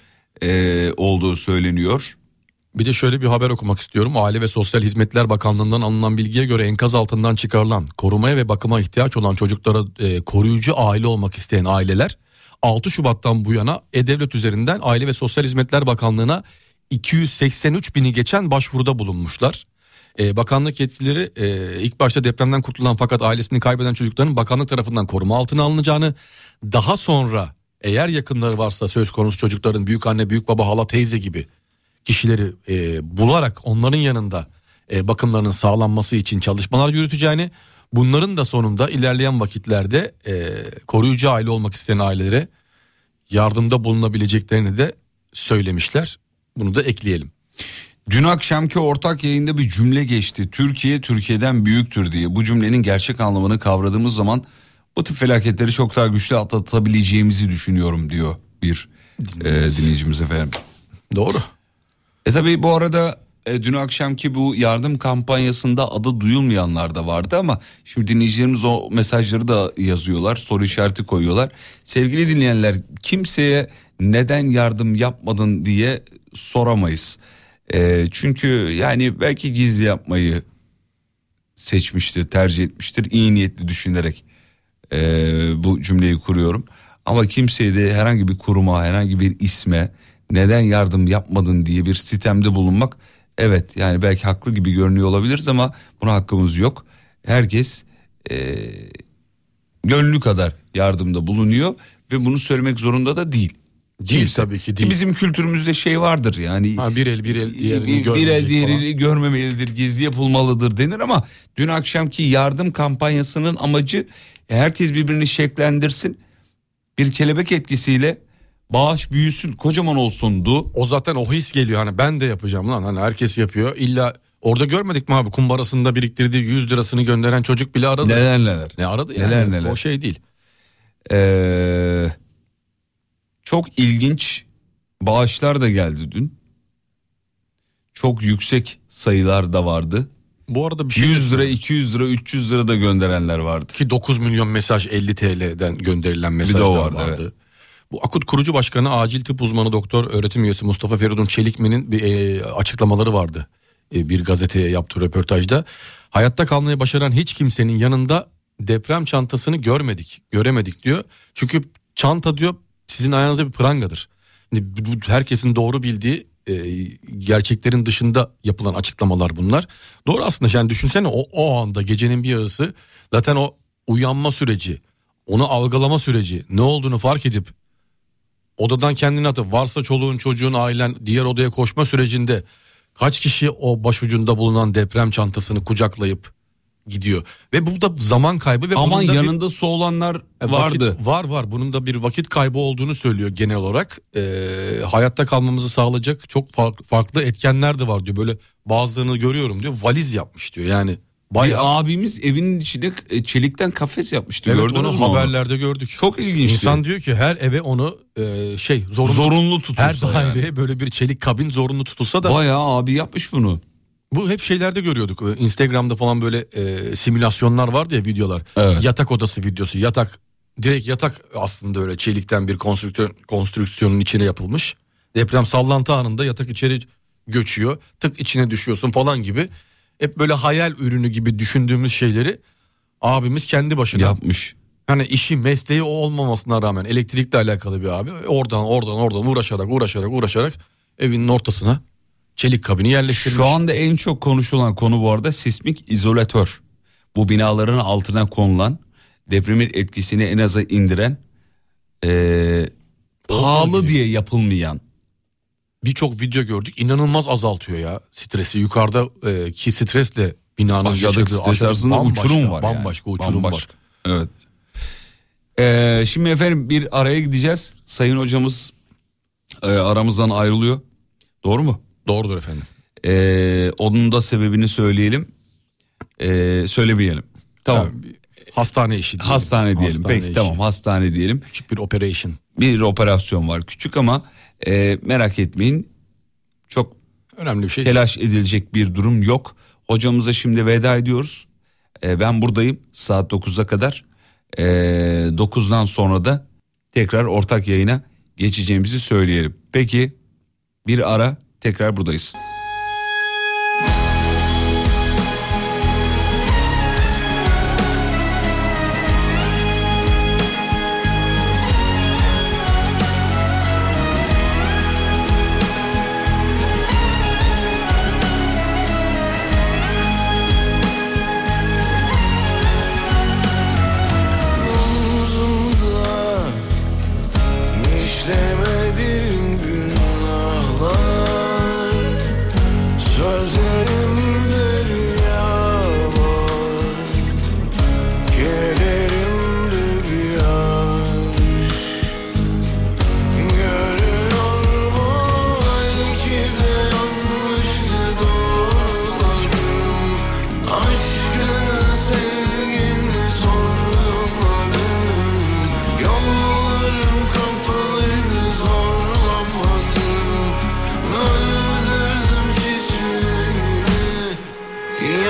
e, olduğu söyleniyor. Bir de şöyle bir haber okumak istiyorum. Aile ve Sosyal Hizmetler Bakanlığı'ndan alınan bilgiye göre enkaz altından çıkarılan korumaya ve bakıma ihtiyaç olan çocuklara e, koruyucu aile olmak isteyen aileler 6 Şubat'tan bu yana E-Devlet üzerinden Aile ve Sosyal Hizmetler Bakanlığı'na 283 bini geçen başvuruda bulunmuşlar. E, bakanlık yetkilileri e, ilk başta depremden kurtulan fakat ailesini kaybeden çocukların bakanlık tarafından koruma altına alınacağını daha sonra eğer yakınları varsa söz konusu çocukların büyük anne büyük baba hala teyze gibi kişileri e, bularak onların yanında e, bakımlarının sağlanması için çalışmalar yürüteceğini bunların da sonunda ilerleyen vakitlerde e, koruyucu aile olmak isteyen ailelere yardımda bulunabileceklerini de söylemişler. Bunu da ekleyelim. Dün akşamki ortak yayında bir cümle geçti. Türkiye Türkiye'den büyüktür diye. Bu cümlenin gerçek anlamını kavradığımız zaman bu tip felaketleri çok daha güçlü atlatabileceğimizi düşünüyorum diyor bir e, dinleyicimiz efendim. Doğru. E tabi bu arada e, dün akşamki bu yardım kampanyasında adı duyulmayanlar da vardı ama şimdi dinleyicilerimiz o mesajları da yazıyorlar soru işareti koyuyorlar. Sevgili dinleyenler kimseye neden yardım yapmadın diye soramayız. E, çünkü yani belki gizli yapmayı seçmiştir tercih etmiştir iyi niyetli düşünerek e, bu cümleyi kuruyorum. Ama kimseye de herhangi bir kuruma herhangi bir isme neden yardım yapmadın diye bir sitemde bulunmak evet yani belki haklı gibi görünüyor olabiliriz ama buna hakkımız yok. Herkes e, gönlü kadar yardımda bulunuyor ve bunu söylemek zorunda da değil. Değil Kimse. tabii ki değil. Bizim kültürümüzde şey vardır yani. Ha, bir el bir el diğerini bir, bir el diğerini görmemelidir, gizli yapılmalıdır denir ama dün akşamki yardım kampanyasının amacı herkes birbirini şeklendirsin. Bir kelebek etkisiyle bağış büyüsün, kocaman olsundu. O zaten o his geliyor hani ben de yapacağım lan hani herkes yapıyor. İlla orada görmedik mi abi kumbarasında biriktirdiği 100 lirasını gönderen çocuk bile aradı. Neler neler. Ne aradı yani Neler neler. o şey değil. Ee, çok ilginç bağışlar da geldi dün. Çok yüksek sayılar da vardı. Bu arada bir şey 100 lira, 200 lira, 300 lira da gönderenler vardı. ki 9 milyon mesaj 50 TL'den gönderilen de mesajlar vardı. vardı, Bu Akut kurucu başkanı acil tıp uzmanı doktor öğretim üyesi Mustafa Feridun Çelikmi'nin bir e, açıklamaları vardı. E, bir gazeteye yaptığı röportajda. Hayatta kalmayı başaran hiç kimsenin yanında deprem çantasını görmedik, göremedik diyor. Çünkü çanta diyor sizin ayağınızda bir prangadır. Şimdi bu- bu herkesin doğru bildiği e, gerçeklerin dışında yapılan açıklamalar bunlar. Doğru aslında yani düşünsene o, o anda gecenin bir yarısı zaten o uyanma süreci, onu algılama süreci, ne olduğunu fark edip odadan kendini atıp varsa çoluğun çocuğun ailen diğer odaya koşma sürecinde kaç kişi o başucunda bulunan deprem çantasını kucaklayıp gidiyor. Ve bu da zaman kaybı ve Ama bunun da bir- yanında su olanlar e, vakit- vardı. var var bunun da bir vakit kaybı olduğunu söylüyor genel olarak. Ee, hayatta kalmamızı sağlayacak çok fark- farklı etkenler de var diyor. Böyle bazılarını görüyorum diyor valiz yapmış diyor. Yani Bayağı. Bir abimiz evinin içine e, çelikten kafes yapmıştı. Evet Gördünüz onu mü onu? haberlerde gördük. Çok ilginçti. İnsan diyor ki her eve onu e, şey zorunlu, Zorunlu tutulsa her daireye yani. böyle bir çelik kabin zorunlu tutulsa da Bayağı abi yapmış bunu. Bu hep şeylerde görüyorduk. E, Instagram'da falan böyle e, simülasyonlar vardı ya videolar. Evet. Yatak odası videosu. Yatak direkt yatak aslında öyle çelikten bir konstrüksiyon konstrüksiyonun içine yapılmış. Deprem sallantı anında yatak içeri göçüyor. Tık içine düşüyorsun falan gibi. Hep böyle hayal ürünü gibi düşündüğümüz şeyleri abimiz kendi başına Yapmış. Hani işi mesleği o olmamasına rağmen elektrikle alakalı bir abi. Oradan oradan oradan uğraşarak uğraşarak uğraşarak evinin ortasına çelik kabini yerleştirmiş. Şu anda en çok konuşulan konu bu arada sismik izolatör. Bu binaların altına konulan depremin etkisini en aza indiren eee, pahalı diye yapılmayan Birçok video gördük inanılmaz azaltıyor ya stresi. Yukarıda e, ki stresle binanın aşağıdaki yaşadığı stres arasında uçurum var. yani. Bambaşka uçurum Bambaşka. var. Evet. Eee, şimdi efendim bir araya gideceğiz. Sayın hocamız eee, aramızdan ayrılıyor. Doğru mu? Doğrudur efendim. Eee, onun da sebebini söyleyelim. Eee, söylemeyelim. Tamam. Yani hastane işi diyelim. Hastane diyelim. Hastane Peki işi. tamam hastane diyelim. Küçük bir operation. Bir operasyon var küçük ama e, merak etmeyin. Çok Önemli bir şey. telaş edilecek bir durum yok. Hocamıza şimdi veda ediyoruz. E, ben buradayım saat 9'a kadar. E, 9'dan sonra da tekrar ortak yayına geçeceğimizi söyleyelim. Peki bir ara tekrar buradayız.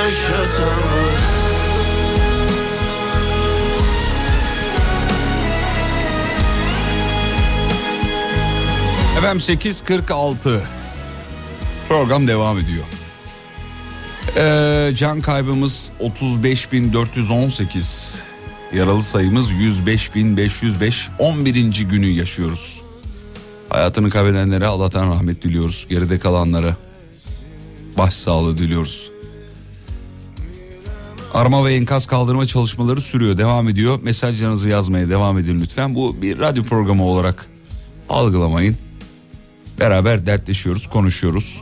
Yaşatamadım Efendim 8.46 program devam ediyor. Ee, can kaybımız 35.418. Yaralı sayımız 105.505. 11. günü yaşıyoruz. Hayatını kaybedenlere Allah'tan rahmet diliyoruz. Geride kalanlara başsağlığı diliyoruz. Arama ve enkaz kaldırma çalışmaları sürüyor, devam ediyor. Mesajlarınızı yazmaya devam edin lütfen. Bu bir radyo programı olarak algılamayın. Beraber dertleşiyoruz, konuşuyoruz.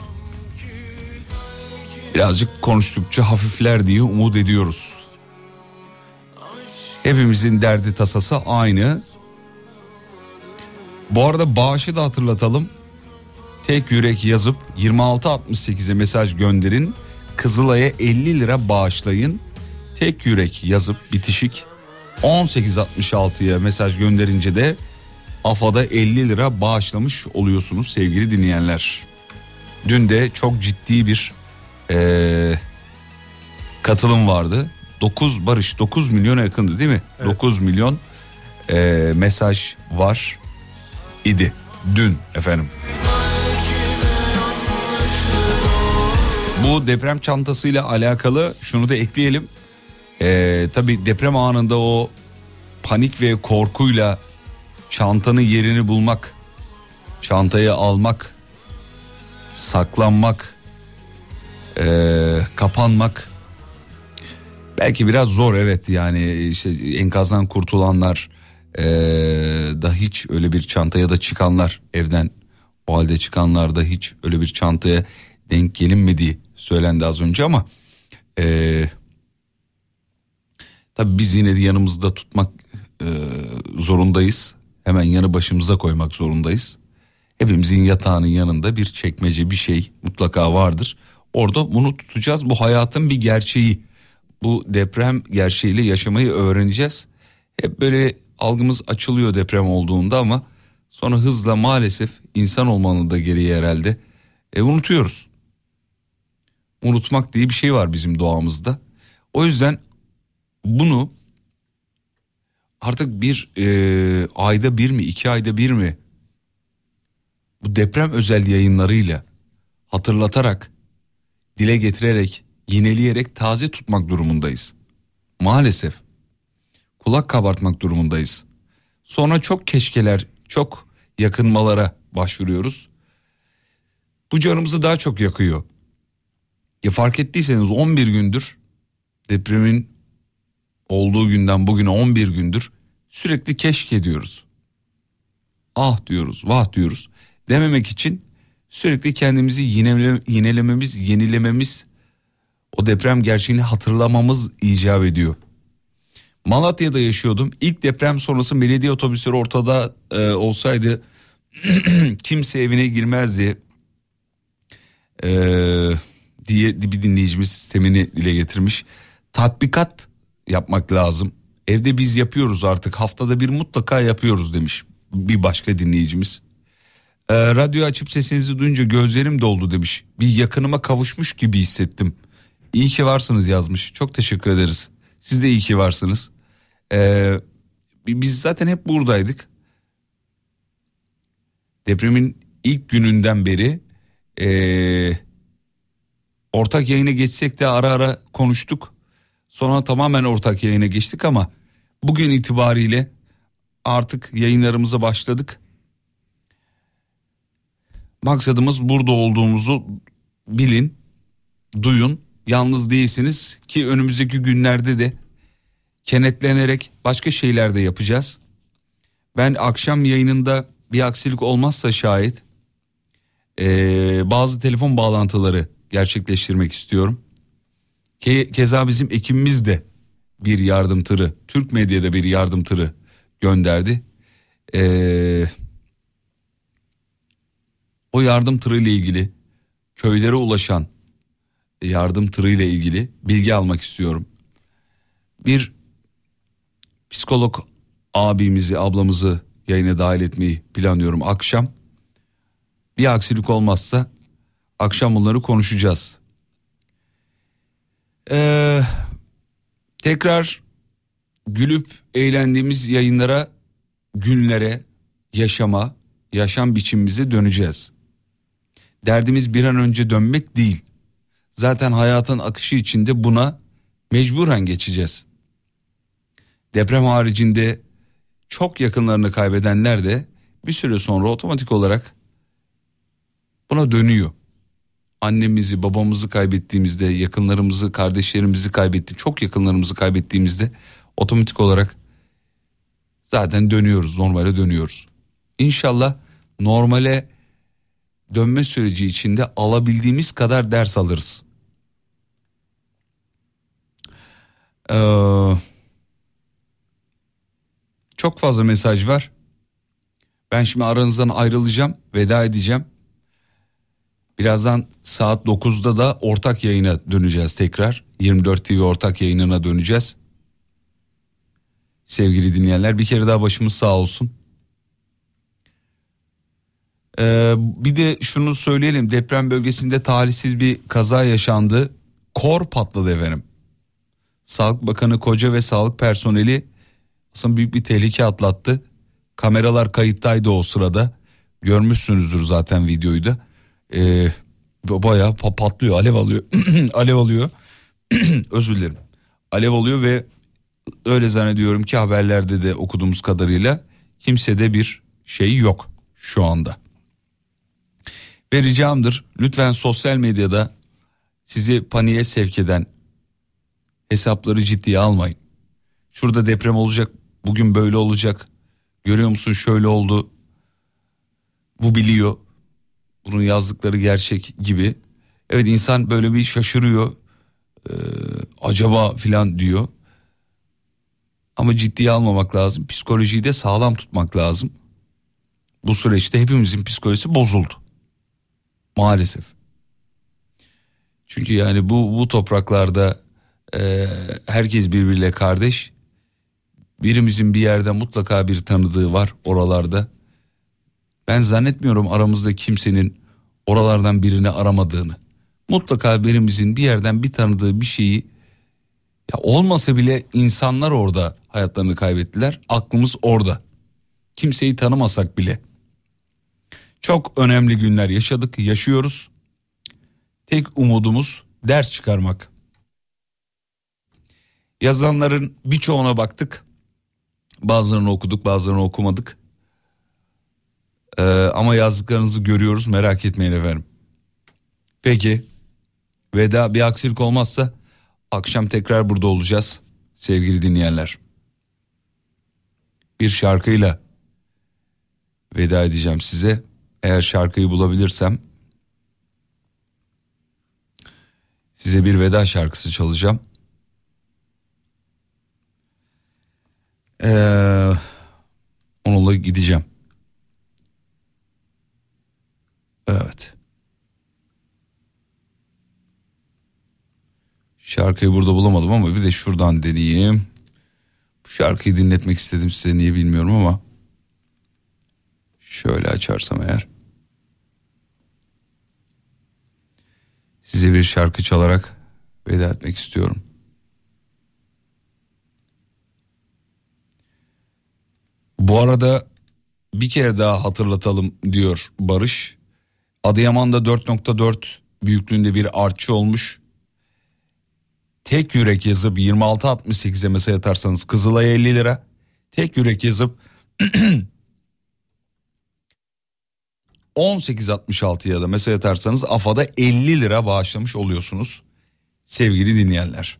Birazcık konuştukça hafifler diye umut ediyoruz. Hepimizin derdi tasası aynı. Bu arada bağışı da hatırlatalım. Tek yürek yazıp 2668'e mesaj gönderin. Kızılay'a 50 lira bağışlayın. Tek yürek yazıp bitişik 1866'ya mesaj gönderince de AFA'da 50 lira bağışlamış oluyorsunuz sevgili dinleyenler. Dün de çok ciddi bir eee, katılım vardı. 9 Barış 9 milyona yakındı değil mi? 9 milyon eee, mesaj var idi dün efendim. Bu deprem çantasıyla alakalı şunu da ekleyelim. Ee, tabii deprem anında o panik ve korkuyla çantanın yerini bulmak, çantayı almak, saklanmak, ee, kapanmak belki biraz zor evet. Yani işte enkazdan kurtulanlar ee, da hiç öyle bir çanta ya da çıkanlar evden o halde çıkanlar da hiç öyle bir çantaya denk gelinmediği söylendi az önce ama ee, tabii biz yine de yanımızda tutmak ee, zorundayız. Hemen yanı başımıza koymak zorundayız. Hepimizin yatağının yanında bir çekmece bir şey mutlaka vardır. Orada bunu tutacağız. Bu hayatın bir gerçeği. bu deprem gerçeğiyle yaşamayı öğreneceğiz. Hep böyle algımız açılıyor deprem olduğunda ama sonra hızla maalesef insan olmanın da gereği herhalde e, unutuyoruz. Unutmak diye bir şey var bizim doğamızda. O yüzden bunu artık bir e, ayda bir mi iki ayda bir mi bu deprem özel yayınlarıyla hatırlatarak dile getirerek yineleyerek taze tutmak durumundayız. Maalesef kulak kabartmak durumundayız. Sonra çok keşkeler, çok yakınmalara başvuruyoruz. Bu canımızı daha çok yakıyor. Ya fark ettiyseniz 11 gündür depremin olduğu günden bugüne 11 gündür sürekli keşke diyoruz. Ah diyoruz, vah diyoruz. Dememek için sürekli kendimizi yinele, yinelememiz, yenilememiz, o deprem gerçeğini hatırlamamız icap ediyor. Malatya'da yaşıyordum. İlk deprem sonrası belediye otobüsleri ortada e, olsaydı kimse evine girmezdi e, diye bir dinleyicimiz sistemini dile getirmiş. Tatbikat yapmak lazım. Evde biz yapıyoruz artık haftada bir mutlaka yapıyoruz demiş bir başka dinleyicimiz. E, radyo açıp sesinizi duyunca gözlerim doldu demiş. Bir yakınıma kavuşmuş gibi hissettim. İyi ki varsınız yazmış. Çok teşekkür ederiz. Siz de iyi ki varsınız. Ee, biz zaten hep buradaydık. Depremin ilk gününden beri ee, ortak yayına geçsek de ara ara konuştuk. Sonra tamamen ortak yayına geçtik ama bugün itibariyle artık yayınlarımıza başladık. Maksadımız burada olduğumuzu bilin, duyun. Yalnız değilsiniz ki önümüzdeki günlerde de kenetlenerek başka şeyler de yapacağız. Ben akşam yayınında bir aksilik olmazsa şayet ee, bazı telefon bağlantıları gerçekleştirmek istiyorum. Ke keza bizim ekibimiz de bir yardım tırı, Türk medyada bir yardım tırı gönderdi. Ee, o yardım tırı ile ilgili köylere ulaşan yardım tırı ile ilgili bilgi almak istiyorum. Bir psikolog abimizi, ablamızı yayına dahil etmeyi planlıyorum akşam. Bir aksilik olmazsa akşam bunları konuşacağız. Ee, tekrar gülüp eğlendiğimiz yayınlara, günlere, yaşama, yaşam biçimimize döneceğiz. Derdimiz bir an önce dönmek değil. Zaten hayatın akışı içinde buna mecburen geçeceğiz. Deprem haricinde çok yakınlarını kaybedenler de bir süre sonra otomatik olarak buna dönüyor. Annemizi, babamızı kaybettiğimizde, yakınlarımızı, kardeşlerimizi kaybettik, çok yakınlarımızı kaybettiğimizde otomatik olarak zaten dönüyoruz, normale dönüyoruz. İnşallah normale dönme süreci içinde alabildiğimiz kadar ders alırız. Ee, çok fazla mesaj var. Ben şimdi aranızdan ayrılacağım, veda edeceğim. Birazdan saat 9'da da ortak yayına döneceğiz tekrar. 24 TV ortak yayınına döneceğiz. Sevgili dinleyenler bir kere daha başımız sağ olsun. Ee, bir de şunu söyleyelim deprem bölgesinde talihsiz bir kaza yaşandı. Kor patladı efendim. Sağlık Bakanı Koca ve sağlık personeli aslında büyük bir tehlike atlattı. Kameralar kayıttaydı o sırada. Görmüşsünüzdür zaten videoyu da. Ee, bayağı patlıyor, alev alıyor. alev alıyor. Özür dilerim. Alev alıyor ve öyle zannediyorum ki haberlerde de okuduğumuz kadarıyla kimsede bir şey yok şu anda. Ve ricamdır lütfen sosyal medyada sizi paniğe sevk eden hesapları ciddiye almayın. Şurada deprem olacak, bugün böyle olacak. Görüyor musun şöyle oldu. Bu biliyor. Bunun yazdıkları gerçek gibi. Evet insan böyle bir şaşırıyor. Ee, acaba filan diyor. Ama ciddiye almamak lazım. Psikolojiyi de sağlam tutmak lazım. Bu süreçte hepimizin psikolojisi bozuldu. Maalesef. Çünkü yani bu bu topraklarda Ee, herkes birbiriyle kardeş. Birimizin bir yerde mutlaka bir tanıdığı var oralarda. Ben zannetmiyorum aramızda kimsenin oralardan birini aramadığını. Mutlaka birimizin bir yerden bir tanıdığı bir şeyi ya olmasa bile insanlar orada hayatlarını kaybettiler. Aklımız orada. Kimseyi tanımasak bile. Çok önemli günler yaşadık, yaşıyoruz. Tek umudumuz ders çıkarmak. Yazanların birçoğuna baktık. Bazılarını okuduk, bazılarını okumadık. Ee, ama yazdıklarınızı görüyoruz merak etmeyin efendim. Peki veda bir aksilik olmazsa akşam tekrar burada olacağız sevgili dinleyenler. Bir şarkıyla veda edeceğim size. Eğer şarkıyı bulabilirsem size bir veda şarkısı çalacağım. Ee, onunla gideceğim. Evet. Şarkıyı burada bulamadım ama bir de şuradan deneyeyim. Bu şarkıyı dinletmek istedim size niye bilmiyorum ama. Şöyle açarsam eğer. Size bir şarkı çalarak veda etmek istiyorum. Bu arada bir kere daha hatırlatalım diyor Barış. Adıyaman'da 4.4 büyüklüğünde bir artçı olmuş. Tek yürek yazıp 26.68'e mesaj atarsanız Kızılay'a 50 lira. Tek yürek yazıp 18.66'ya da mesaj atarsanız AFA'da 50 lira bağışlamış oluyorsunuz. Sevgili dinleyenler.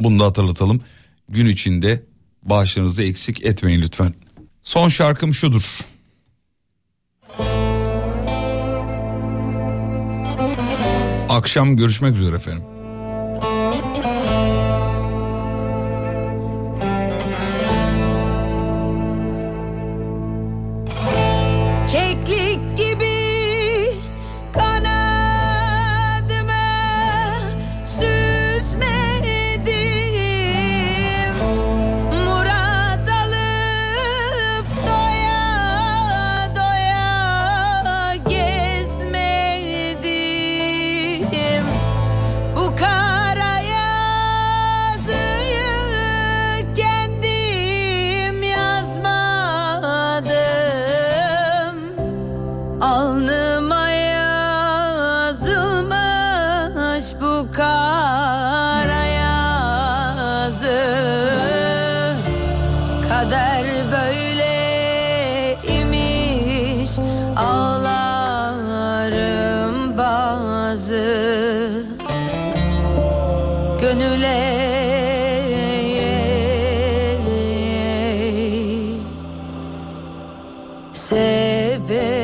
Bunu da hatırlatalım. Gün içinde bağışlarınızı eksik etmeyin lütfen. Son şarkım şudur. Akşam görüşmek üzere efendim. Sebebime